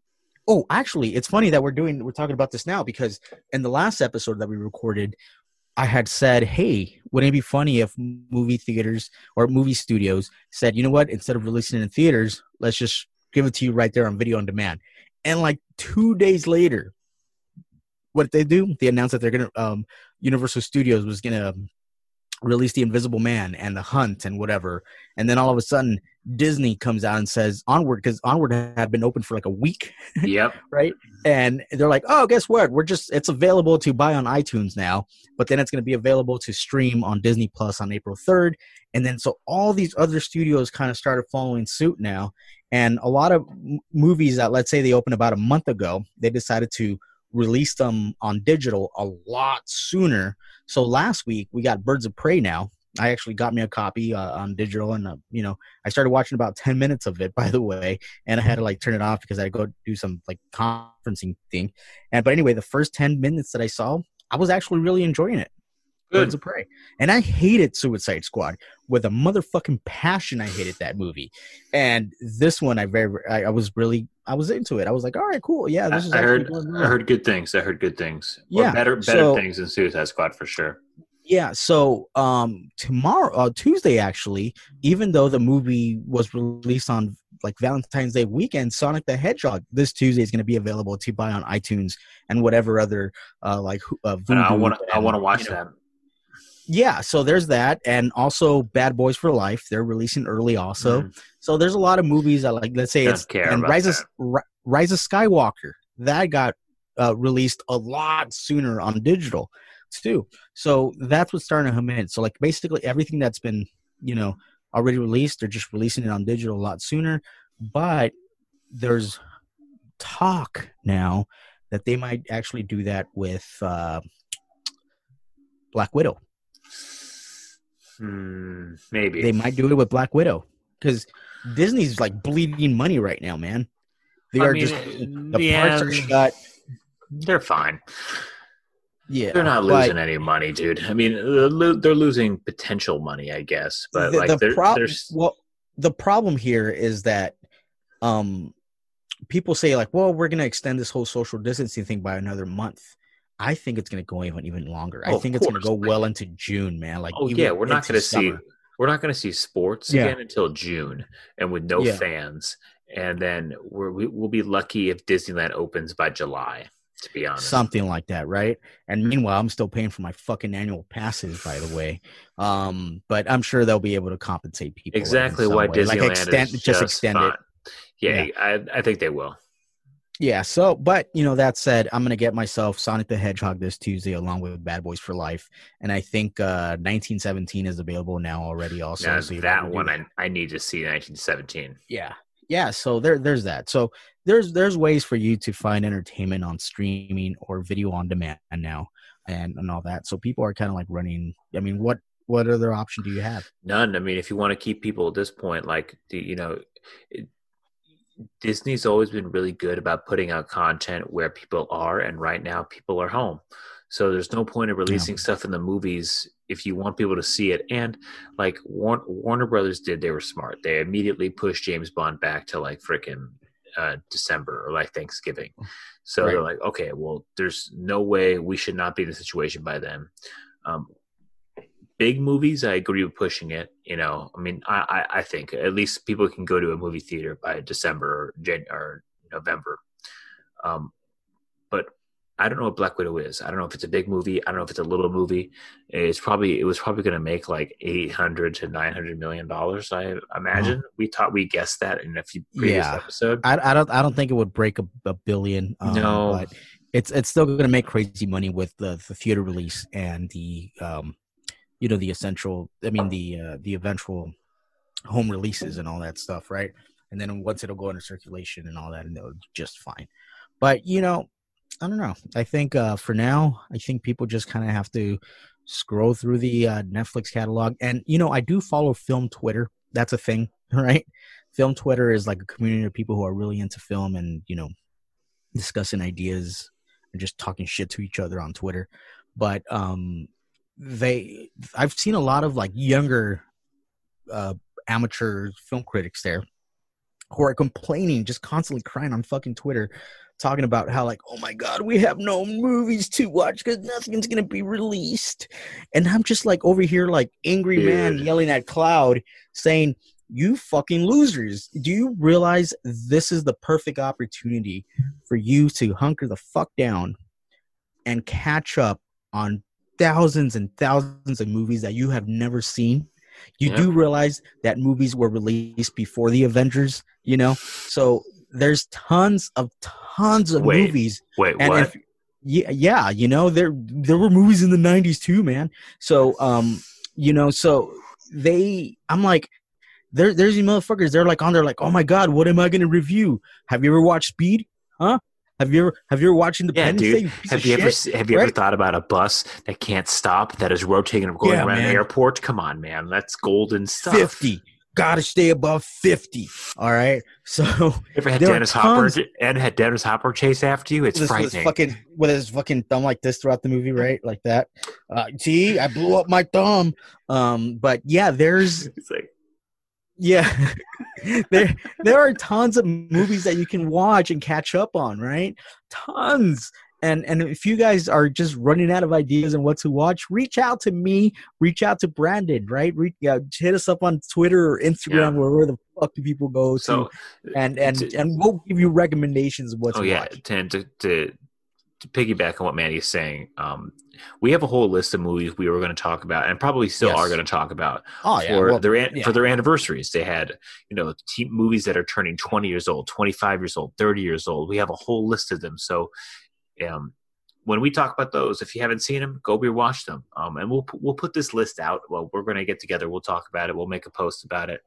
Oh, actually, it's funny that we're doing we're talking about this now because in the last episode that we recorded, I had said, "Hey, wouldn't it be funny if movie theaters or movie studios said, you know what? Instead of releasing in theaters, let's just give it to you right there on video on demand." And like two days later, what did they do? They announced that they're gonna um, Universal Studios was gonna release The Invisible Man and The Hunt and whatever. And then all of a sudden, Disney comes out and says Onward because Onward had been open for like a week <laughs> yep. right? And they're like, "Oh, guess what? We're just it's available to buy on iTunes now, but then it's going to be available to stream on Disney Plus on April 3rd." And then so all these other studios kind of started following suit now, and a lot of m- movies that let's say they opened about a month ago, they decided to release them on digital a lot sooner. So last week we got Birds of Prey now. I actually got me a copy uh, on digital, and uh, you know I started watching about ten minutes of it, <laughs> by the way, and I had to like turn it off because I had to go do some like conferencing thing. And but anyway, the first ten minutes that I saw, I was actually really enjoying it. Birds of Prey, and I hated Suicide Squad with a motherfucking passion. I hated that movie, and this one I very I, I was really I was into it. I was like, all right, cool, yeah, this is. I heard I heard good things. I heard good things. Yeah, Or better better so- things than Suicide Squad for sure. Yeah, so um tomorrow uh Tuesday actually, even though the movie was released on like Valentine's Day weekend, Sonic the Hedgehog this Tuesday is going to be available to buy on iTunes and whatever other uh like uh, I want to I want to watch you know, that. Yeah, so there's that and also Bad Boys for Life, they're releasing early also. Mhm. So there's a lot of movies that like let's say Don't it's care and Rise of, that. Rise of Skywalker that got uh, released a lot sooner on digital too. So that's what's starting to come in. So like basically everything that's been you know already released, they're just releasing it on digital a lot sooner. But there's talk now that they might actually do that with uh, Black Widow. Hmm, maybe. They might do it with Black Widow because Disney's like bleeding money right now, man. They I are mean, just the yeah, parks are shut. They're fine. Yeah, They're not losing any money, dude. I mean, they're losing potential money, I guess. But the, like, the there- prob- there's well, the problem here is that um, people say like, "Well, we're gonna extend this whole social distancing thing by another month." I think it's gonna go even even longer. Oh, I think it's gonna go well into June, man. Like, oh yeah, we're not going to see we're not going to see sports Yeah. again until June, and with no Yeah. fans. And then we're, we, we'll be lucky if Disneyland opens by July. To be honest, something like that, right? And meanwhile, I'm still paying for my fucking annual passes, by the way. Um, but I'm sure they'll be able to compensate people exactly why way. Disneyland like extend, is just, extend it. fine. Yeah, I, I think they will. Yeah. So, but you know, that said, I'm gonna get myself Sonic the Hedgehog this Tuesday along with Bad Boys for Life, and I think uh 1917 is available now already. Also, Now, so that one I, I need to see 1917. Yeah. yeah, so there there's that. So there's there's ways for you to find entertainment on streaming or video on demand now and and all that. So people are kind of like running. I mean, what what other option do you have? None. I mean, if you want to keep people at this point, like the, you know, Disney's always been really good about putting out content where people are, and right now people are home. So there's no point of releasing yeah. stuff in the movies if you want people to see it. And like Warner, Warner Brothers did, they were smart. They immediately pushed James Bond back to like freaking uh, December or like Thanksgiving. So right. they're like, okay, well, there's no way we should not be in a situation by then. Um, big movies, I agree with pushing it. You know, I mean, I, I, I think at least people can go to a movie theater by December or, Jan- or November. Um, but I don't know what Black Widow is. I don't know if it's a big movie. I don't know if it's a little movie. It's probably it was probably going to make like eight hundred to nine hundred million dollars. I imagine we thought we guessed that in a few previous yeah. episode. I, I, don't I don't think it would break a, a billion. Um, no, but it's it's still going to make crazy money with the, the theater release and the um you know the essential i mean the uh, the eventual home releases and all that stuff right? And then once it'll go into circulation and all that and it'll just fine. But you know i don't know. I think uh for now i think people just kind of have to scroll through the uh, netflix catalog. And you know i do follow film twitter. That's a thing <laughs> right? Film twitter is like a community of people who are really into film and you know discussing ideas and just talking shit to each other on twitter. But um they I've seen a lot of like younger uh, amateur film critics there who are complaining, just constantly crying on fucking Twitter, talking about how like, oh my god, we have no movies to watch because nothing's gonna be released, and I'm just like over here like angry man yelling at cloud, saying, "You fucking losers! Do you realize this is the perfect opportunity for you to hunker the fuck down and catch up on thousands and thousands of movies that you have never seen. You yeah. do realize that movies were released before the Avengers, you know? So there's tons of tons of wait, movies. Wait, and what? If, yeah, yeah, you know, there there were movies in the 90s too, man. So um, you know, so they I'm like there, there's these motherfuckers. They're like on there, like, oh my god, what am I going to review? Have you ever watched Speed? Huh? Have you ever have you ever watched Independence yeah, dude. Have you ever have you right? ever thought about a bus that can't stop that is rotating and going yeah, around man. an airport? Come on, man, that's golden stuff. Fifty, gotta stay above fifty. All right, <laughs> so you ever had Dennis Hopper and had Dennis Hopper chase after you? It's this, frightening. fucking with his fucking thumb like this throughout the movie, right? Like that. Uh, see, I blew up my thumb. Um, but yeah, there's. <laughs> Like yeah. <laughs> There there are tons of movies that you can watch and catch up on right? Tons. And and if you guys are just running out of ideas and what to watch reach out to me. Reach out to brandon right? Reach, yeah, hit us up on twitter or instagram yeah. where, the fuck do people go so, to and and to, and we'll give you recommendations of what oh, to yeah. watch. to, to to piggyback on what Mandy's saying, um, we have a whole list of movies we were going to talk about, and probably still yes. are going to talk about oh, yeah. for well, their yeah. for their anniversaries. They had you know team movies that are turning twenty years old, twenty five years old, thirty years old. We have a whole list of them. So, um, when we talk about those, if you haven't seen them, go rewatch them. Um, and we'll we'll put this list out. Well, we're going to get together. We'll talk about it. We'll make a post about it.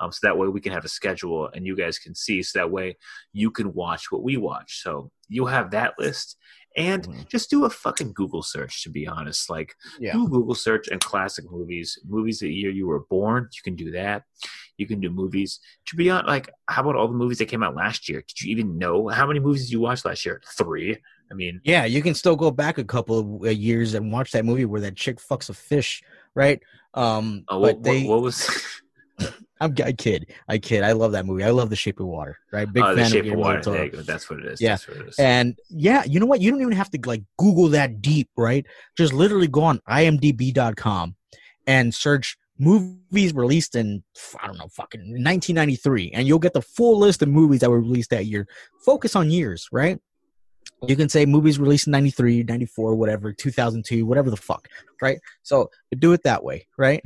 Um, so that way we can have a schedule and you guys can see. So that way you can watch what we watch. So you'll have that list and mm-hmm. just do a fucking Google search. To be honest, like yeah. do a Google search and classic movies, movies the year you were born. You can do that. You can do movies. To be honest, like how about all the movies that came out last year? Did you even know how many movies did you watch last year? Three. I mean, yeah, you can still go back a couple of uh, years and watch that movie where that chick fucks a fish, right? Um, uh, what, they, what, what was? <laughs> I'm, I kid. I kid. I love that movie. I love The Shape of Water. Right, big uh, fan the Shape of, of Water. That's what it is. Yeah, what it is. and yeah, you know what? You don't even have to like Google that deep, right? Just literally go on IMDb.com and search movies released in I don't know, fucking 1993, and you'll get the full list of movies that were released that year. Focus on years, right? You can say movies released in 93, 94, whatever, 2002, whatever the fuck, right? So do it that way, right?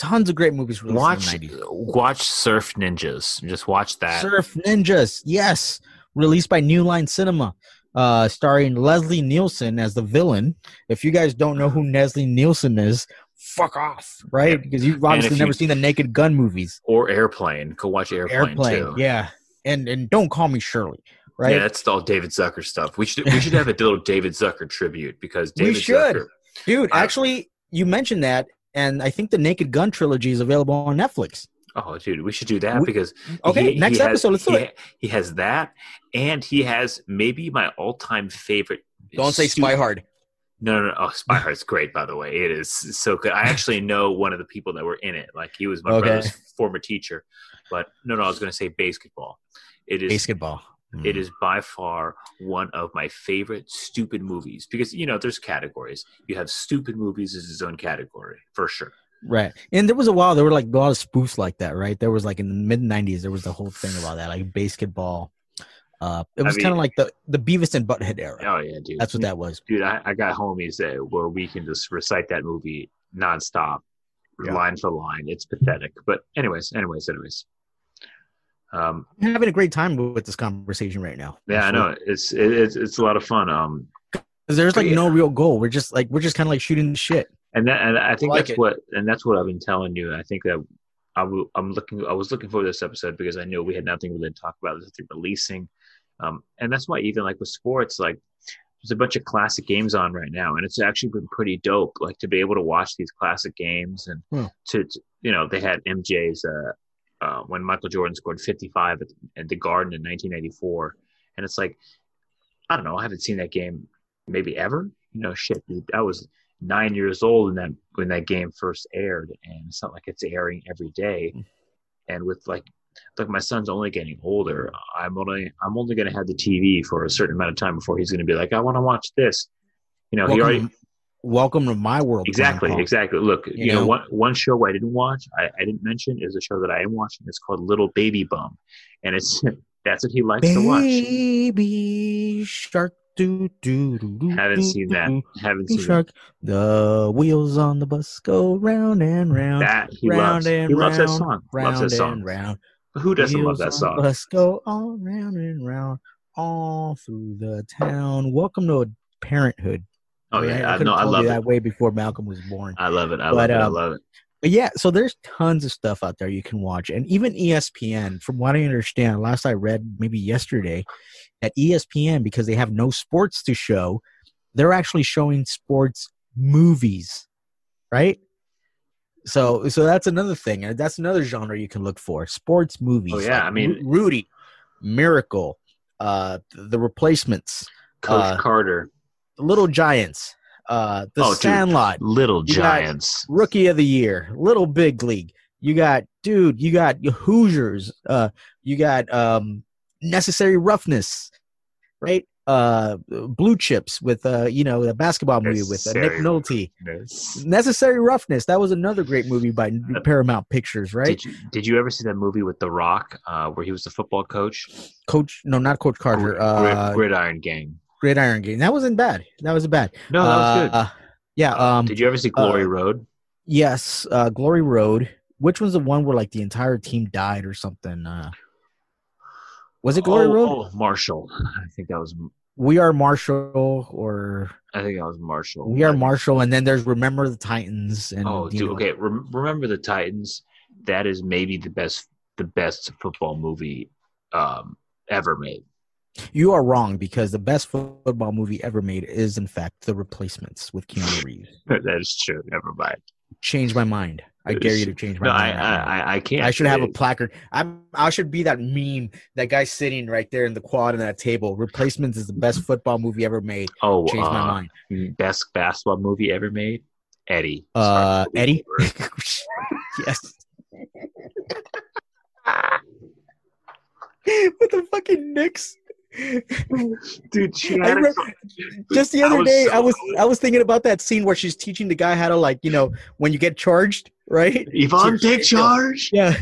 Tons of great movies released watch, in the 90s. Watch Surf Ninjas. Just watch that. Surf Ninjas, yes. Released by New Line Cinema. Uh, starring Leslie Nielsen as the villain. If you guys don't know who Leslie Nielsen is, fuck off, right? Because you've obviously never you, seen the Naked Gun movies or Airplane. Go watch Airplane. Airplane, too. yeah, and and don't call me Shirley, right? Yeah, that's all David Zucker stuff. We should we should have a little David Zucker tribute because David we should, Zucker, dude. I- Actually, you mentioned that, and I think the Naked Gun trilogy is available on Netflix. Oh, dude, we should do that We- because Okay, he- next he has- episode, let's do he, it. He has that, and he has maybe my all-time favorite. Don't say Spy Hard. No, no, no. Oh, Spy Hard's great, by the way. It is so good. I actually <laughs> know one of the people that were in it. Like he was my Okay. brother's former teacher. But no, no, I was going to say basketball. It is. Basketball. It is by far one of my favorite stupid movies because you know there's categories. You have stupid movies as its own category for sure. Right. And there was a while there were like a lot of spoofs like that, right? There was like in the mid nineties there was the whole thing about that, like basketball. Uh it I was mean- kind of like the the Beavis and Butthead era. Oh yeah, dude. That's what that was. dude. I, I got homies that where we can just recite that movie nonstop, Yeah. line for line. It's pathetic. But anyways, anyways, anyways. Um, I'm having a great time with this conversation right now. yeah, I know it's it, it's it's a lot of fun. Um, 'Cause there's like Yeah. no real goal. We're just like we're just kind of like shooting the shit. and that and I think I like that's it. what and that's what I've been telling you. I think that I w- I'm looking. I was looking for this episode because I knew we had nothing really to talk about. There's nothing releasing, um, and that's why even like with sports, like there's a bunch of classic games on right now, and it's actually been pretty dope. Like to be able to watch these classic games and Hmm. to, to you know they had MJ's uh, uh, when Michael Jordan scored 55 at, at the Garden in 1994, and it's like I don't know. I haven't seen that game maybe ever. You know, shit, I was nine years old when that when that game first aired, and it's not like it's airing every day. And with like like my son's only getting older, I'm only I'm only going to have the TV for a certain amount of time before he's going to be like, I want to watch this. You know, he already Welcome, to my world. exactly exactly. Look, you, You know, know? one one show I didn't watch, I, I didn't mention is a show that I am watching. It's called Little Baby Bum, and it's <laughs> that's what he likes to watch. Baby shark. Do, do, do, Haven't seen that. Haven't seen that. shark. The wheels on the bus go round and round. That he round loves. and He loves that song. round Loves that and song. round. Who doesn't love that on song? the Bus go all round and round, all through the town. Welcome to Parenthood. Oh yeah, I could've know. I love you it. that way before Malcolm was born. I love it. I But, love it. I um, love it. But yeah, so there's tons of stuff out there you can watch, and even ESPN. From what I understand, last I read, maybe yesterday, at ESPN because they have no sports to show, they're actually showing sports movies, right? So, so that's another thing, and that's another genre you can look for: sports movies. Oh, yeah, I mean- Ru- Rudy, Miracle, uh, The Replacements, Coach uh, Carter, Little Giants, uh, The Oh, dude. Sandlot. Little you Giants. rookie of the year, little big league. You got dude, you got Hoosiers, uh, you got um necessary roughness, right? Uh blue chips with uh, you know, the basketball movie with uh, Nick Necessary Nolte. Necessary roughness. That was another great movie by Paramount Pictures, right? Did you did you ever see that movie with The Rock, uh, where he was the football coach? Coach no, not Coach Carter. Grid- Uh Gridiron Gang. Gridiron Game. That wasn't bad. That wasn't bad. No, that was good. Uh, yeah, um did you ever see Glory uh, Road? yes, uh Glory Road. Which one's the one where like the entire team died or something? Uh was it Glory oh, Road? Oh, Marshall. I think that was. We are Marshall, or I think that was Marshall. we are Marshall, and then there's Remember the Titans, and Oh, dude. Okay, rem- remember the Titans? That is maybe the best the best football movie um, ever made. You are wrong because the best football movie ever made is in fact The Replacements with Keanu Reeves. <laughs> that is true. Never mind. Change my mind. I dare you to change my No, I mind. I, I, I can't. I should have a placard. I'm. I should be that meme. That guy sitting right there in the quad on that table. Replacements is the best <laughs> football movie ever made. Oh, Change my uh, mind. best basketball movie ever made? Eddie. Uh, Eddie. <laughs> yes. With the fucking Knicks. <laughs> Dude, she remember- Just the other day, so- I was I was thinking about that scene where she's teaching the guy how to like you know when you get charged, right? Yvonne, She- take charge. <laughs> Yeah.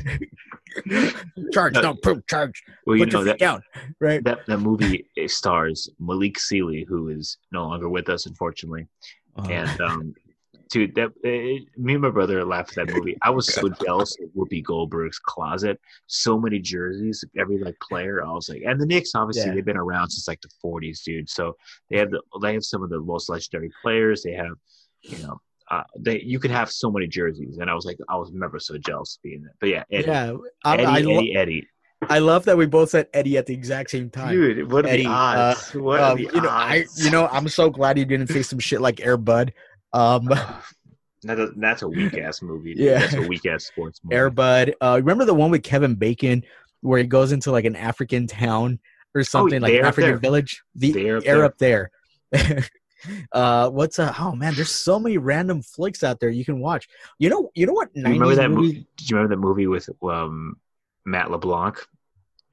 <laughs> charge, No. no, prove charge. Well, you Put know that, down, right? that that movie stars Malik Sealy, who is no longer with us, unfortunately. Uh, And um, dude, that uh, me and my brother laughed at that movie. I was so jealous of Whoopi Goldberg's closet. So many jerseys, every like player. I was like, and the Knicks obviously Yeah. they've been around since like the '40s, dude. So they have the they have some of the most legendary players. They have, you know. Uh, they you could have so many jerseys, and I was like, I was never so jealous of being that. But yeah, Eddie, yeah, I, Eddie, I, lo- Eddie, Eddie. I love that we both said Eddie at the exact same time. Dude, what are Eddie, the odds? what are Um, the you know, I, you know, I'm so glad you didn't say some shit like Air Bud. Um, <laughs> That- that's a weak ass movie. dude. Yeah. That's a weak ass sports movie. Air Bud. Uh, remember the one with Kevin Bacon where he goes into like an African town or something like an African There. village? The air up there. <laughs> uh, what's uh? Oh man, there's so many random flicks out there you can watch. You know, you know what? Do you remember that movie- movie? Did you remember that movie with um, Matt LeBlanc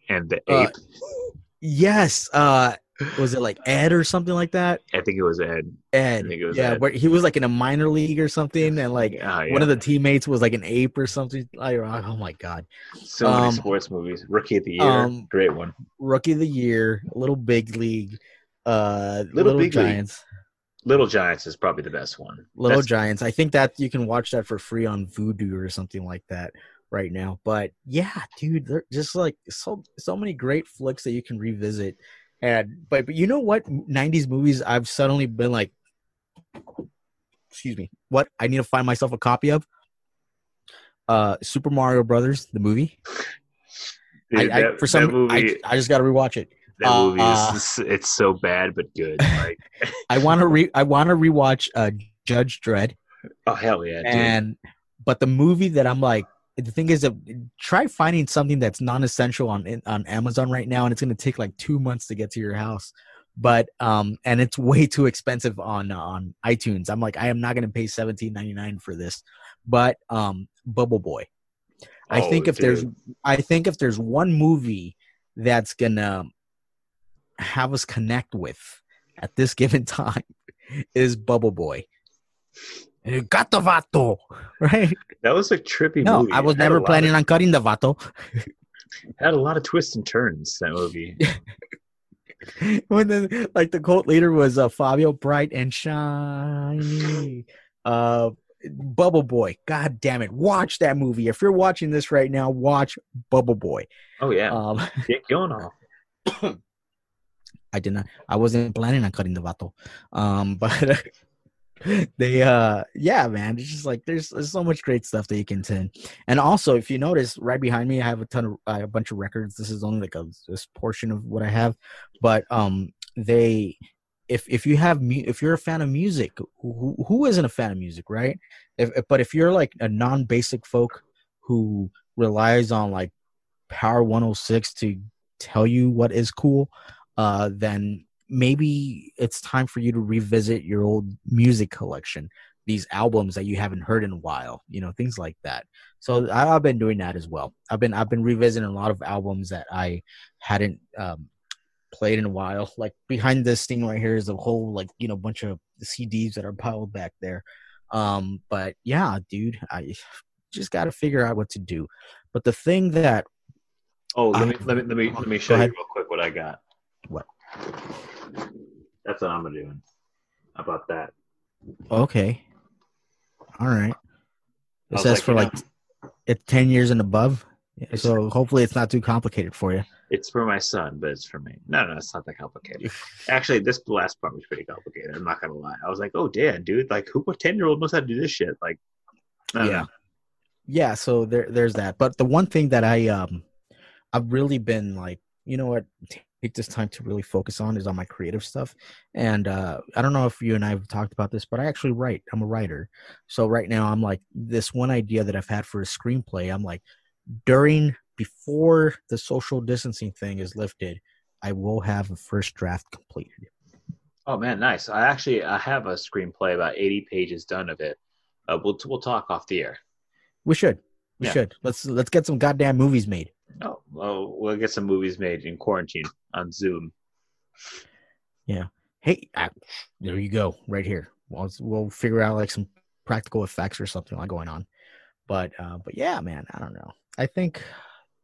and the Uh, ape? <gasps> Yes. Uh, was it like Ed or something like that? I think it was Ed. Ed. think it was yeah, Ed. where he was like in a minor league or something, and like Oh, yeah. one of the teammates was like an ape or something. Like, oh my god. so many um, sports movies. Rookie of the Year, um, great one. Rookie of the year, Little Big League, uh, Little Little, Big League. Giants, Little Giants is probably the best one. Little That's- Giants. I think that you can watch that for free on Vudu or something like that right now. But yeah, dude, they're just like so so many great flicks that you can revisit. And but but you know what? '90s movies I've suddenly been like, excuse me, what I need to find myself a copy of. Uh, Super Mario Brothers, the movie. Dude, I, I for some movie, I, I just got to rewatch it. that uh, movie uh, is it's so bad but good. <laughs> Like, <laughs> I want to re I want to rewatch uh Judge Dredd oh hell yeah, dude. and but the movie that I'm like the thing is that try finding something that's non-essential on on Amazon right now and it's going to take like 2 months to get to your house but um and it's way too expensive on on iTunes. I'm like I am not going to pay 17.99 for this. But um Bubble Boy. I Oh, think if there's. I think if there's one movie that's gonna have us connect with at this <laughs> given time is Bubble Boy. Got the vato, right? that was a trippy No, movie. I was It had a never planning of- on cutting the vato. <laughs> had a lot of twists and turns. That movie. <laughs> when the like the cult leader was uh, Fabio Bright and Shiny. Uh, Bubble Boy. God damn it! Watch that movie. If you're watching this right now, watch Bubble Boy. Oh yeah, Um, <laughs> get going off. <coughs> I did not. I wasn't planning on cutting the vato. Um, but <laughs> they, uh, yeah, man, it's just like there's, there's so much great stuff that you can send. And also, if you notice, right behind me, I have a ton of uh, a bunch of records. This is only like a this portion of what I have, but um, they, if if you have mu- if you're a fan of music, who who isn't a fan of music, right? If, if but if you're like a non-basic folk who relies on like Power 106 to tell you what is cool, uh, then maybe it's time for you to revisit your old music collection, these albums that you haven't heard in a while, you know, things like that. So I, I've been doing that as well. I've been I've been revisiting a lot of albums that I hadn't um, played in a while. <laughs> Like behind this thing right here is a whole like you know bunch of CDs that are piled back there. Um, but yeah, dude, I <sighs> just got to figure out what to do. But the thing that Oh, let I- me let me let me let me show you real quick what I got. What? That's what I'm doing. About that? okay, all right, it says like, for you know, like it's ten years and above. So hopefully it's not too complicated for you. It's for my son, but it's for me. No, no, it's not that complicated. <laughs> Actually, this last part was pretty complicated. I'm not gonna lie. I was like, "Oh, damn, dude! Like, who? What ten year old knows how to do this shit?" Like, yeah know. yeah so there there's that but the one thing that i um i've really been like you know what take this time to really focus on is on my creative stuff and uh i don't know if you and i have talked about this but i actually write i'm a writer so right now i'm like this one idea that i've had for a screenplay i'm like during before the social distancing thing is lifted i will have a first draft completed Oh man, nice. I actually I have a screenplay about 80 pages done of it. Uh, we'll we'll talk off the air. we should we Yeah. should let's let's get some goddamn movies made Oh, well, we'll get some movies made in quarantine on Zoom. Yeah. Hey I, there you go right here. We'll, we'll figure out like some practical effects or something like going on. But uh but yeah man i don't know. I think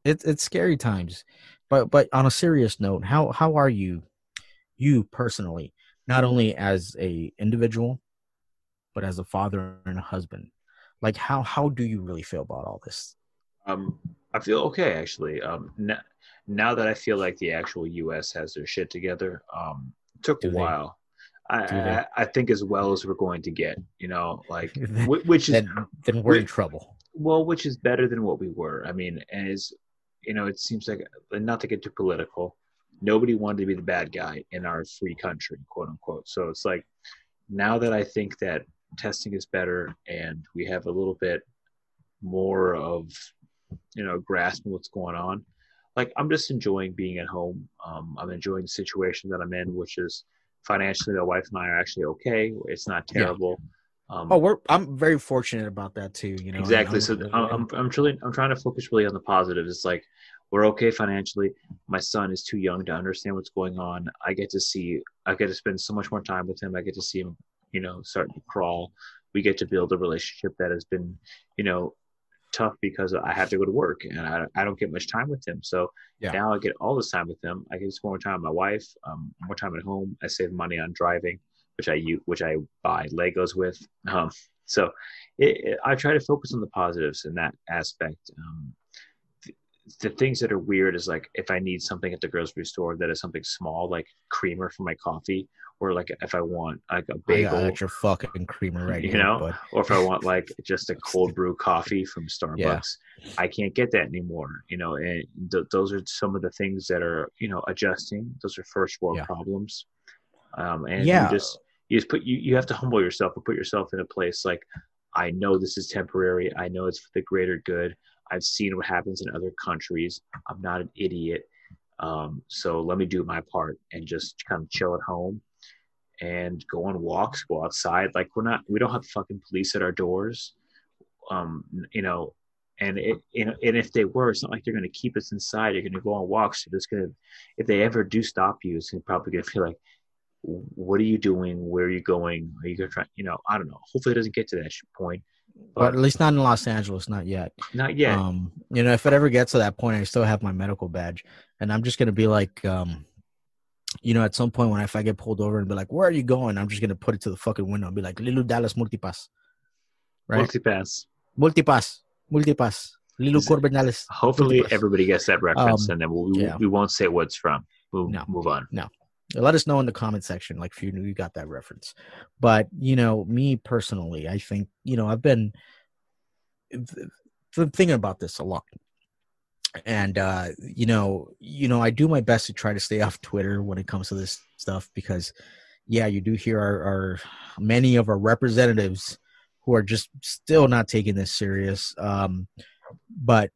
it's it's scary times. But but on a serious note how how are you you personally not only as a individual but as a father and a husband? Like how how do you really feel about all this Um, I feel okay actually. Um, n- now that I feel like the actual U.S. has their shit together, um, it took Do a they? while. I, I I think as well as we're going to get, you know, like <laughs> which is then then we're in Wait. trouble well, which is better than what we were. I mean, as you know, it seems like not to get too political. Nobody wanted to be the bad guy in our free country, quote unquote. So it's like now that I think that testing is better and we have a little bit more of you know grasping what's going on like i'm just enjoying being at home um, i'm enjoying the situation that i'm in which is financially my wife and i are actually okay it's not terrible yeah. Um, oh, we're I'm very fortunate about that too. You know exactly. I'm, so I'm, I'm I'm truly I'm trying to focus really on the positives. It's like we're okay financially. My son is too young to understand what's going on. I get to see I get to spend so much more time with him. I get to see him, you know, starting to crawl. We get to build a relationship that has been, you know, tough because I have to go to work and I, I don't get much time with him. So yeah. now I get all this time with him. I get spend more time with my wife, um, more time at home. I save money on driving, which I use, which I buy Legos with. Um, <laughs> so it, it, I try to focus on the positives in that aspect. Um, the things that are weird is like if I need something at the grocery store that is something small, like creamer for my coffee, or like if I want like a bagel, I got your fucking creamer right <laughs> you here, know, bud. or if I want like <laughs> just a cold brew coffee from Starbucks, yeah. I can't get that anymore. You know, and th- those are some of the things that are you know adjusting. Those are first world yeah. problems, um, and yeah. you just you just put you you have to humble yourself and put yourself in a place like I know this is temporary. I know it's for the greater good. I've seen what happens in other countries. I'm not an idiot. Um, so let me do my part and just kind of chill at home and go on walks, go outside. Like we're not, we don't have fucking police at our doors. Um, you know, and it, you know, and if they were, it's not like they're going to keep us inside. You're going to go on walks. They're just going to, if they ever do stop you, it's probably going to feel like, what are you doing? Where are you going? Are you going to try? You know, I don't know. Hopefully, it doesn't get to that point. But, but, at least not in Los Angeles, not yet. Not yet. Um, you know, if it ever gets to that point, I still have my medical badge, and I'm just gonna be like, um, you know, at some point when if I get pulled over and be like, "Where are you going?" I'm just gonna put it to the fucking window and be like, "Leeloo Dallas Multipass." Right? Multipass. Multipass. Multipass. Little Corbin Dallas. Hopefully, multipass. everybody gets that reference, um, and then we'll, yeah. we won't say what's from. We'll no, move on. No. Let us know in the comment section, like if you knew you got that reference. But you know, me personally, I think you know I've been thinking about this a lot and uh, you know, you know, I do my best to try to stay <laughs> off Twitter when it comes to this stuff because, yeah, you do hear our, our many of our representatives who are just still not taking this serious. Um, but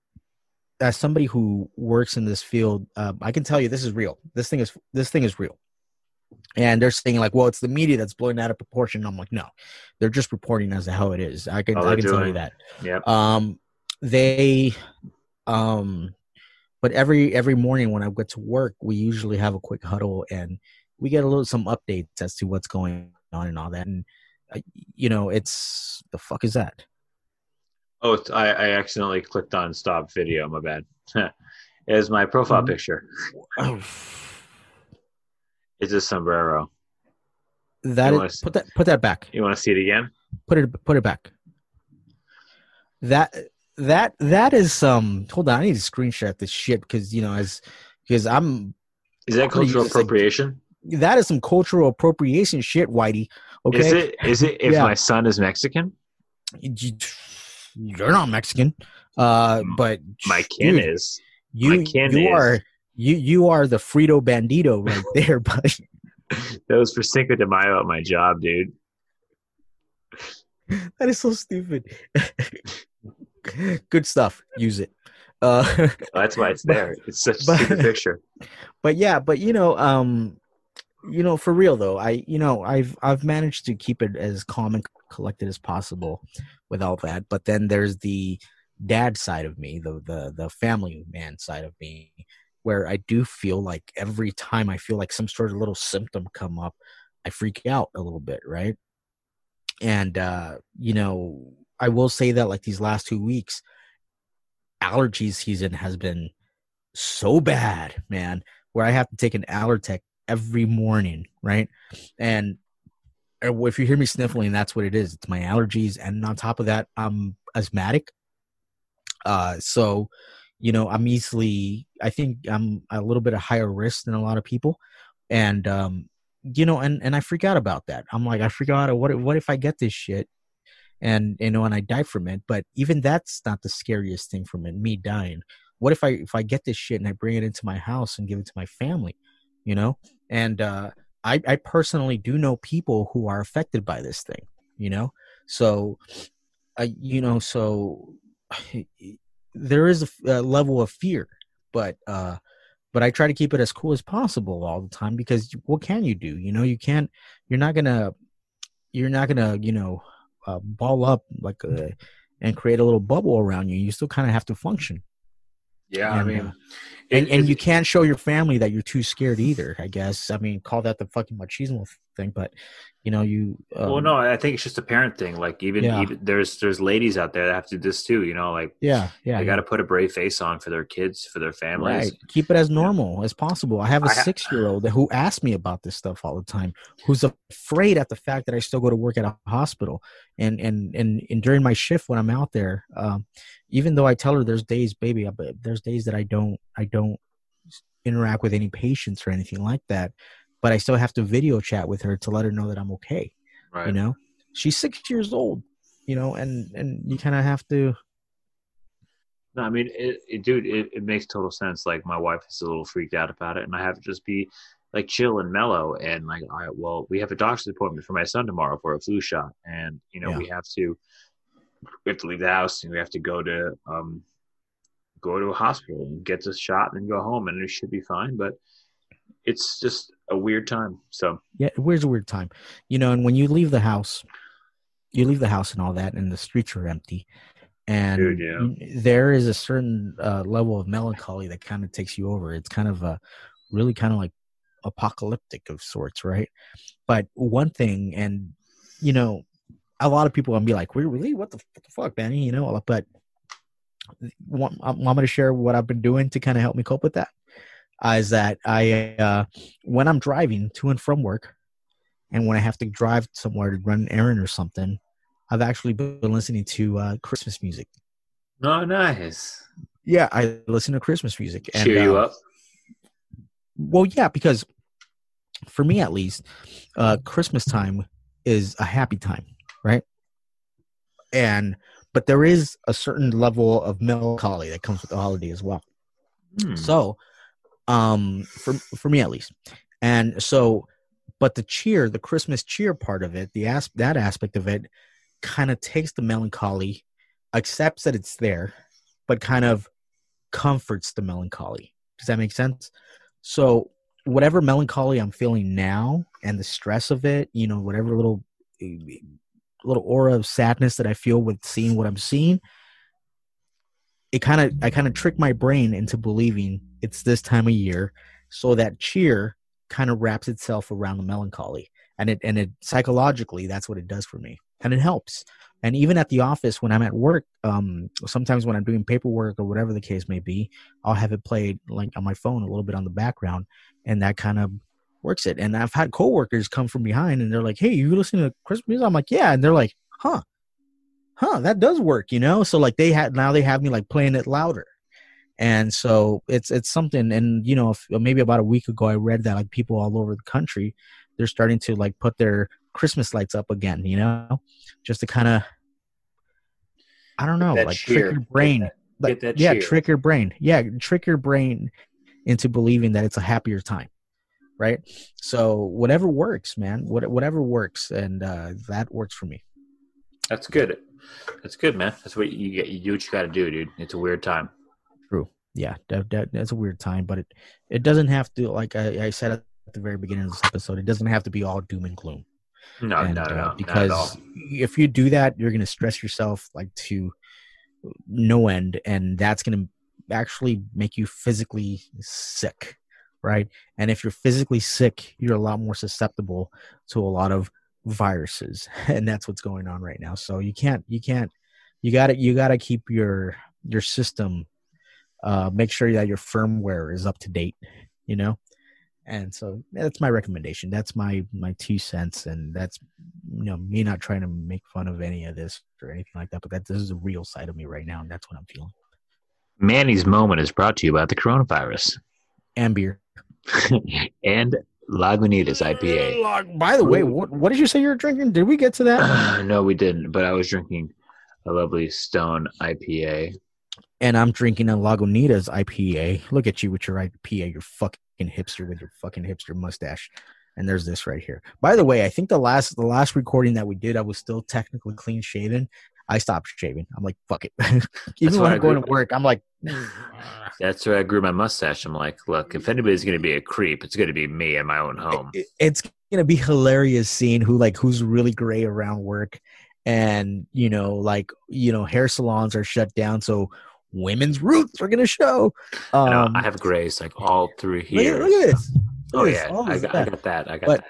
as somebody who works in this field, uh, I can tell you this is real. This thing is this thing is real. And they're saying like, well, it's the media that's blowing out of proportion. I'm like, no, they're just reporting as to how it is. I can oh, I can tell you that. Yeah. Um, they um, but every every morning when I get to work, we usually have a quick huddle and we get a little some updates as to what's going on and all that. And uh, you know, it's the fuck is that? Oh, I, I accidentally clicked on stop video. My bad. <laughs> is my profile mm-hmm. picture. Oh. it's a sombrero. That is, put that put that back. You want to see it again? Put it put it back. That that that is um hold on i need to screenshot this shit because you know as because i'm is that cultural appropriation? Like, that is some cultural appropriation shit whitey okay? Is it is it if yeah. my son is mexican? You're not mexican uh but my kin dude, is. you you is. are you you are the frito bandito right <laughs> there but that was for cinco de mayo at my job dude. <laughs> That is so stupid <laughs> <laughs> good stuff. Use it. Uh, <laughs> that's why it's there. <laughs> It's such a stupid picture. But yeah, but you know, um, you know, for real though, I you know, I've I've managed to keep it as calm and collected as possible with all that. But then there's the dad side of me, the the the family man side of me, where I do feel like every time I feel like some sort of little symptom come up, I freak out a little bit, right? And uh, you know, I will say that like these last two weeks, allergy season has been so bad, man, where I have to take an Allertec every morning, right? And uh, if you hear me sniffling, that's what it is. It's my allergies, and on top of that, I'm asthmatic. Uh, so, you know, I'm easily. I think I'm a little bit of higher risk than a lot of people, and um, you know, and and I out about that. I'm like, I out. What what if I get this shit? And you know and i die from it but even that's not the scariest thing from it me dying what if i if i get this shit and i bring it into my house and give it to my family you know and uh i i personally do know people who are affected by this thing you know so i you know so <sighs> there is a, a level of fear but uh but I try to keep it as cool as possible all the time because what can you do? You know, you can't. You're not gonna. You're not gonna. You know, uh, ball up like a, and create a little bubble around you. You still kind of have to function. Yeah, and, I mean, uh, and, and you can't show your family that you're too scared either. I guess. I mean, call that the fucking machismo thing, but you know, you. Um, well, no, I think it's just a parent thing. Like even, Yeah. even there's there's ladies out there that have to do this too. You know, like Yeah, yeah. they got to put a brave face on for their kids, for their families. Right. Keep it as normal as possible. I have a I ha- six year old who asks me about this stuff all the time, who's afraid at the fact that I still go to work at a hospital. And and and, and during my shift when I'm out there, um, even though I tell her there's days, baby, I- but there's days that I don't I don't interact with any patients or anything like that. But I still have to video chat with her to let her know that I'm okay. Right. You know? She's six years old, you know, and and you kinda have to No, I mean, it, it dude, it, it makes total sense. Like my wife is a little freaked out about it, and I have to just be like chill and mellow. And like, all right, well, we have a doctor's appointment for my son tomorrow for a flu shot, and you know, Yeah. we have to we have to leave the house and we have to go to um go to a hospital and get this shot and then go home, and it should be fine. But it's just a weird time. So Yeah, where's a weird time? You know, and when you leave the house, you leave the house and all that, and the streets are empty, and Dude, yeah. there is a certain uh, level of melancholy that kind of takes you over. It's kind of a really kind of like apocalyptic of sorts, right? But one thing, and you know, a lot of people will be like, "Really, really? What the, what the fuck, Benny?" You know, but I'm, I'm going to share what I've been doing to kind of help me cope with that. Uh, is that I, uh, when I'm driving to and from work, and when I have to drive somewhere to run an errand or something, I've actually been listening to uh, Christmas music. no, nice. Yeah, I listen to Christmas music. And, Cheer you uh, up. Well, yeah, because for me at least, uh, Christmas time is a happy time, right? And but there is a certain level of melancholy that comes with the holiday as well. Hmm. So, um, for for me at least, and so, but the cheer, the Christmas cheer part of it, the as that aspect of it, kind of takes the melancholy, accepts that it's there, but kind of comforts the melancholy. Does that make sense? So, whatever melancholy I'm feeling now, and the stress of it, you know, whatever little little aura of sadness that I feel with seeing what I'm seeing, it kind of I kind of trick my brain into believing it's this time of year, so that cheer kind of wraps itself around the melancholy, and it and it psychologically that's what it does for me, and it helps. And even at the office when I'm at work, um, sometimes when I'm doing paperwork or whatever the case may be, I'll have it played like on my phone a little bit on the background, and that kind of works it. And I've had coworkers come from behind and they're like, "Hey, you listening to Christmas music?" I'm like, "Yeah," and they're like, "Huh." huh that does work you know so like they had now they have me like playing it louder and so it's it's something and you know if, maybe about a week ago i read that like people all over the country they're starting to like put their christmas lights up again you know just to kind of i don't know like cheer. trick your brain Get like, that yeah cheer. trick your brain yeah trick your brain into believing that it's a happier time right so whatever works man what, whatever works and uh that works for me That's good. That's good, man. That's what you get. You do what you got to do, dude. It's a weird time. True. Yeah, that, that, that's a weird time, but it it doesn't have to. Like I, I said at the very beginning of this episode, it doesn't have to be all doom and gloom. No, And, no, no, uh, no, not at all. because if you do that, you're gonna stress yourself like to no end, and that's gonna actually make you physically sick, right? And if you're physically sick, you're a lot more susceptible to a lot of viruses, <laughs> and that's what's going on right now. So you can't, you can't, you got to, you got to keep your your system, uh, make sure that your firmware is up to date, you know. And so that's my recommendation. That's my my two cents, and that's you know me not trying to make fun of any of this or anything like that. But that this is a real side of me right now, and that's what I'm feeling. Manny's moment is brought to you by the coronavirus And beer. <laughs> and Lagunitas IPA. By the way, what what did you say you were drinking? Did we get to that? <sighs> no, we didn't. But I was drinking a lovely Stone IPA. And I'm drinking a Lagunitas IPA. Look at you with your IPA, your fucking hipster with your fucking hipster mustache. And there's this right here. By the way, I think the last the last recording that we did, I was still technically clean shaven. I stopped shaving. I'm like, fuck it. <laughs> Even when I I'm going to work, I'm like, <laughs> That's where I grew my mustache. I'm like, look, if anybody's going to be a creep, it's going to be me in my own home. it- it's gonna be hilarious seeing who like who's really gray around work, and you know, like you know, hair salons are shut down, so women's roots are gonna show. I, know, Um, I have grays like all through look, here. at, look at this. Look Oh this, yeah, I got, I got that. I got But- that.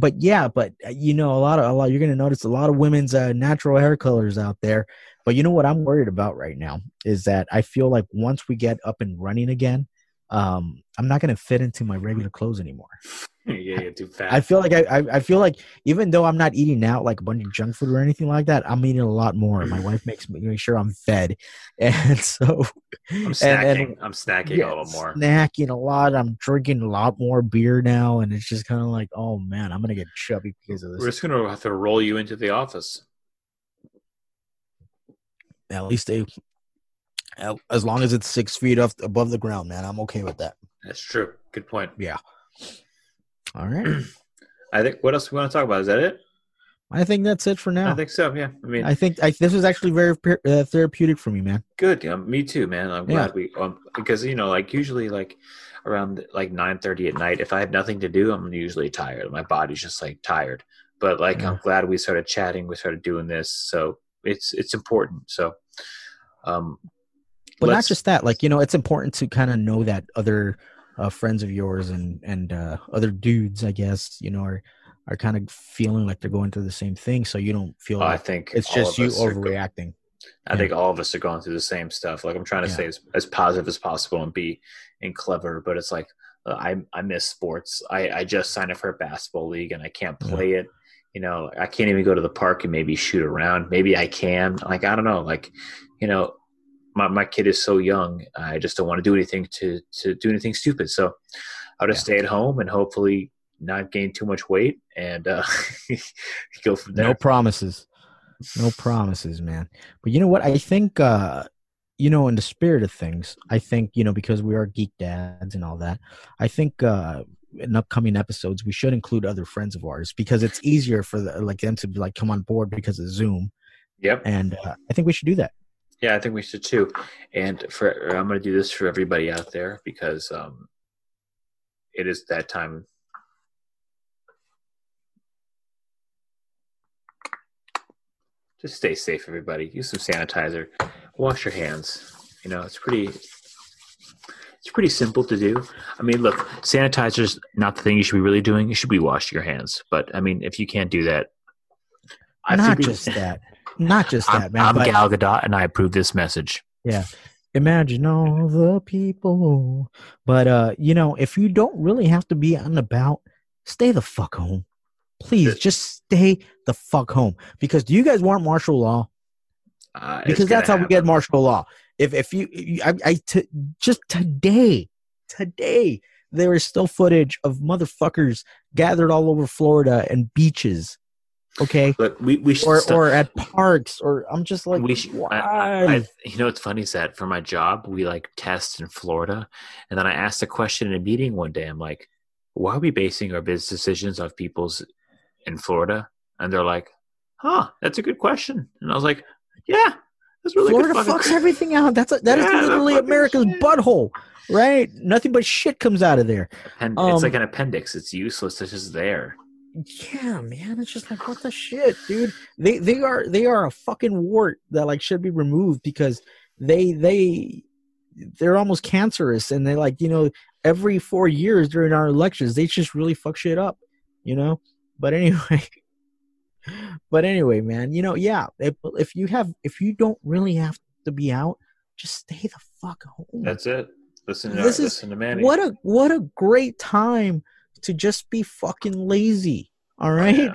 but yeah, but uh, you know, a lot of a lot you're gonna notice a lot of women's uh, natural hair colors out there. But you know what I'm worried about right now is that I feel like once we get up and running again, um, I'm not gonna fit into my regular clothes anymore. Yeah, yeah, too fat. I feel like I, I I feel like even though I'm not eating out like a bunch of junk food or anything like that, I'm eating a lot more. My mm. wife makes me make sure I'm fed, <laughs> and so I'm snacking. and- I'm snacking yeah, a little more. snacking a lot. I'm drinking a lot more beer now, and it's just kind of like, oh man, I'm gonna get chubby because of this. We're just gonna have to roll you into the office. At least they, as long as it's six feet off above the ground, man, I'm okay with that. That's true. Good point. All right, <clears throat> I think. What else we want to talk about? Is that it? I think that's it for now. I think so. Yeah. I mean, I think I, this was actually very uh, therapeutic for me, man. good. Me too, man. I'm Yeah. glad we um, because you know, like usually, like around like nine thirty at night, if I have nothing to do, I'm usually tired. My body's just like tired. But like, Yeah. I'm glad we started chatting. We started doing this, so it's it's important. So, um, but not just that like you know it's important to kind of know that other uh, friends of yours and and uh, other dudes i guess you know are are kind of feeling like they're going through the same thing so you don't feel I like think it's just you are go- overreacting I think all of us are going through the same stuff. Like I'm trying to Yeah. stay as, as positive as possible and be and clever, but it's like uh, I I miss sports. I I just signed up for a basketball league and I can't Yeah. play it. You know, I can't even go to the park and maybe shoot around. Maybe I can. Like I don't know. Like you know, my my kid is so young. I just don't want to do anything to to do anything stupid. So I'll just stay at home and hopefully not gain too much weight and uh, <laughs> go from there. no promises no promises man but you know what i think uh you know in the spirit of things i think you know because we are geek dads and all that i think uh in upcoming episodes we should include other friends of ours because it's easier for the, like them to like come on board because of zoom Yep. and uh, i think we should do that Yeah, I think we should too. And for I'm going to do this for everybody out there because um, it is that time. Just stay safe, everybody. Use some sanitizer. Wash your hands. You know, it's pretty. It's pretty simple to do. I mean, look, sanitizer's not the thing you should be really doing. You should be washing your hands. But I mean, if you can't do that, I not think just that not just that I'm, man I'm but Gal Gadot, and I approve this message. Yeah. Imagine all the people. But uh you know if you don't really have to be out and about stay the fuck home. Please just stay the fuck home. Because do you guys want martial law? Uh, because that's how we get martial law. If if you you- I, I t- just today today there is still footage of motherfuckers gathered all over Florida and beaches okay Look, we we should or stop- or at parks or I'm just like we should, why I, I, you know what's funny is that for my job we like test in Florida, and then I asked a question in a meeting one day. I'm like, "Why are we basing our business decisions off people's in Florida?" And they're like, "Huh, that's a good question." And I was like, "Yeah, that's really Florida good." fucks everything out. That's a, that is Yeah, that literally America's shit. butthole, right? Nothing but shit comes out of there. Appen- Um, it's like an appendix. It's useless. It's just there. Yeah, man, it's just like what the shit, dude. They they are they are a fucking wart that like should be removed because they they they're almost cancerous and they like you know every four years during our elections they just really fuck shit up, you know. But anyway, <laughs> but anyway, man, you know, yeah. If if you have if you don't really have to be out, just stay the fuck home. That's it. Listen to This is- listen to Manny. what a what a great time to just be fucking lazy. All right, Yeah.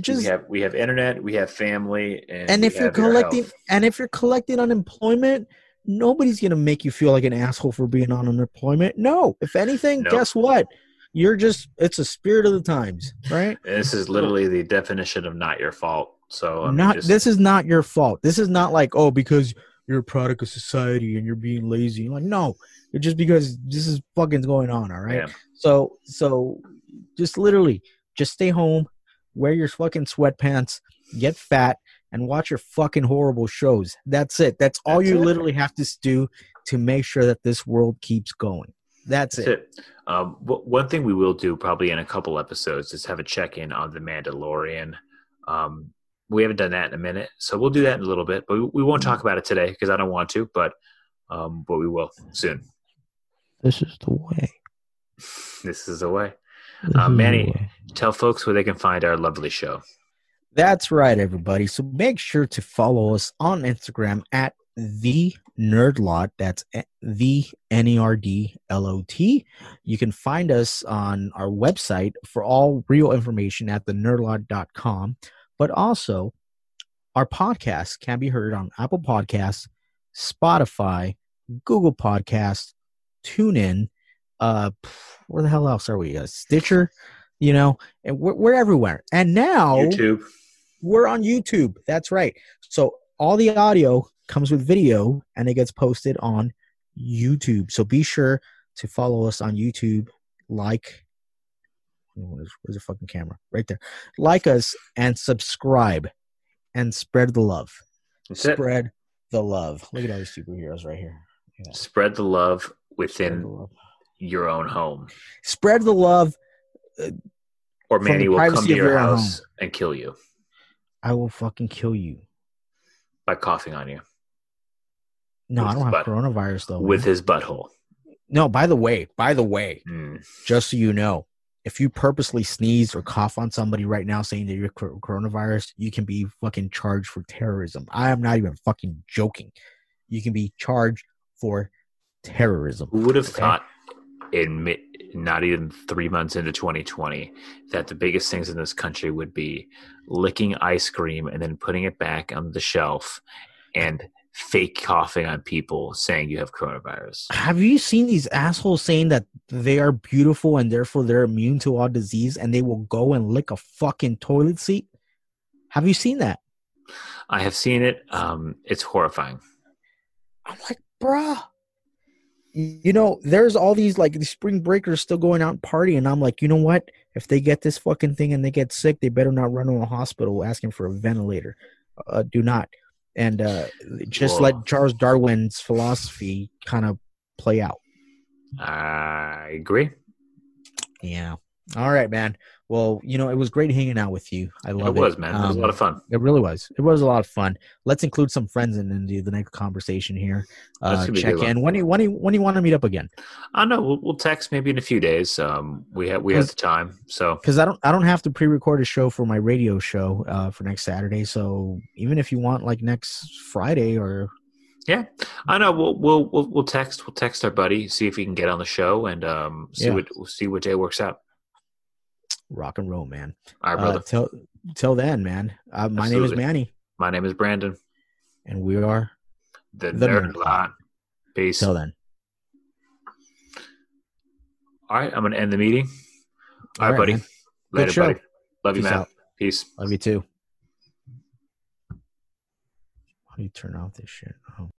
just we have we have internet. We have family, and and if you're collecting and if you're collecting unemployment nobody's gonna make you feel like an asshole for being on unemployment no if anything Nope. guess what you're just it's a spirit of the times right And this is literally the definition of not your fault. So I mean, not just- this is not your fault this is not like oh because you're a product of society and you're being lazy. Like, no, just because this is fucking going on. All right. Yeah. So so just literally just stay home, wear your fucking sweatpants, get fat, and watch your fucking horrible shows. That's it. That's all That's you it. literally have to do to make sure that this world keeps going. That's, That's it. it. Um, w- one thing we will do probably in a couple episodes is have a check in on the Mandalorian. Um, we haven't done that in a minute, so we'll do that in a little bit. But we, we won't talk about it today because I don't want to. But um, but we will soon. This is the way. This is the way. This Uh, is the Manny. way. Tell folks where they can find our lovely show. That's right, everybody. So make sure to follow us on Instagram at the Nerdlot. That's e- the N E R D L O T. You can find us on our website for all real information at thenerdlot.com. But also, our podcast can be heard on Apple Podcasts, Spotify, Google Podcasts, TuneIn. Uh, where the hell else are we? Uh, Stitcher. You know, and we're, we're everywhere. And now YouTube. we're on YouTube. That's right. So all the audio comes with video and it gets posted on YouTube. So be sure to follow us on YouTube. Like, where's, where's the fucking camera? Right there. Like us and subscribe and spread the love. That's it. Spread the love. Look at all these superheroes right here. Yeah, Spread the love within your own home, Spread the love. or Manny will come to your your house and kill you I will fucking kill you. by coughing on you No, I don't have butt. coronavirus though. with man. his butthole. no, by the way, by the way, Mm. just so you know, if you purposely sneeze or cough on somebody right now saying that you're coronavirus, you can be fucking charged for terrorism. I am not even fucking joking. You can be charged for terrorism. Who would have Okay. thought in not even three months into 2020 that the biggest things in this country would be licking ice cream and then putting it back on the shelf and fake coughing on people saying you have coronavirus. Have you seen these assholes saying that they are beautiful and therefore they're immune to all disease and they will go and lick a fucking toilet seat? Have you seen that? I have seen it. Um, it's horrifying. I'm like, bruh. You know, there's all these like these spring breakers still going out and partying. And I'm like, you know what? If they get this fucking thing and they get sick, they better not run to a hospital asking for a ventilator. Uh, do not. And uh, just Whoa. let Charles Darwin's philosophy kind of play out. I agree. Yeah. All right, man. Well, you know, it was great hanging out with you. I love it it. was, man. It was a Um, lot of fun. It really was. It was a lot of fun. Let's include some friends in, into the next conversation here. Uh, check in. When do you, when do you, when do you want to meet up again? I know. We'll, we'll text maybe in a few days. Um, we have we have the time. So because I don't I don't have to pre-record a show for my radio show uh, for next Saturday. So even if you want like next Friday or Yeah, I know. We'll we'll we'll, we'll text. We'll text our buddy, see if he can get on the show, and um, see Yeah. what we'll see what day works out. Rock and roll, man. All right, Uh, till till then, man. Uh, my name is Manny, My name is Brandon. and we are The, The Nerd Lot. Peace. till then. All right, I'm gonna end the meeting. All right, All right, buddy. man. Later, show. buddy. Love you, man. out. Peace. Love you too. How do you turn off this shit? Oh.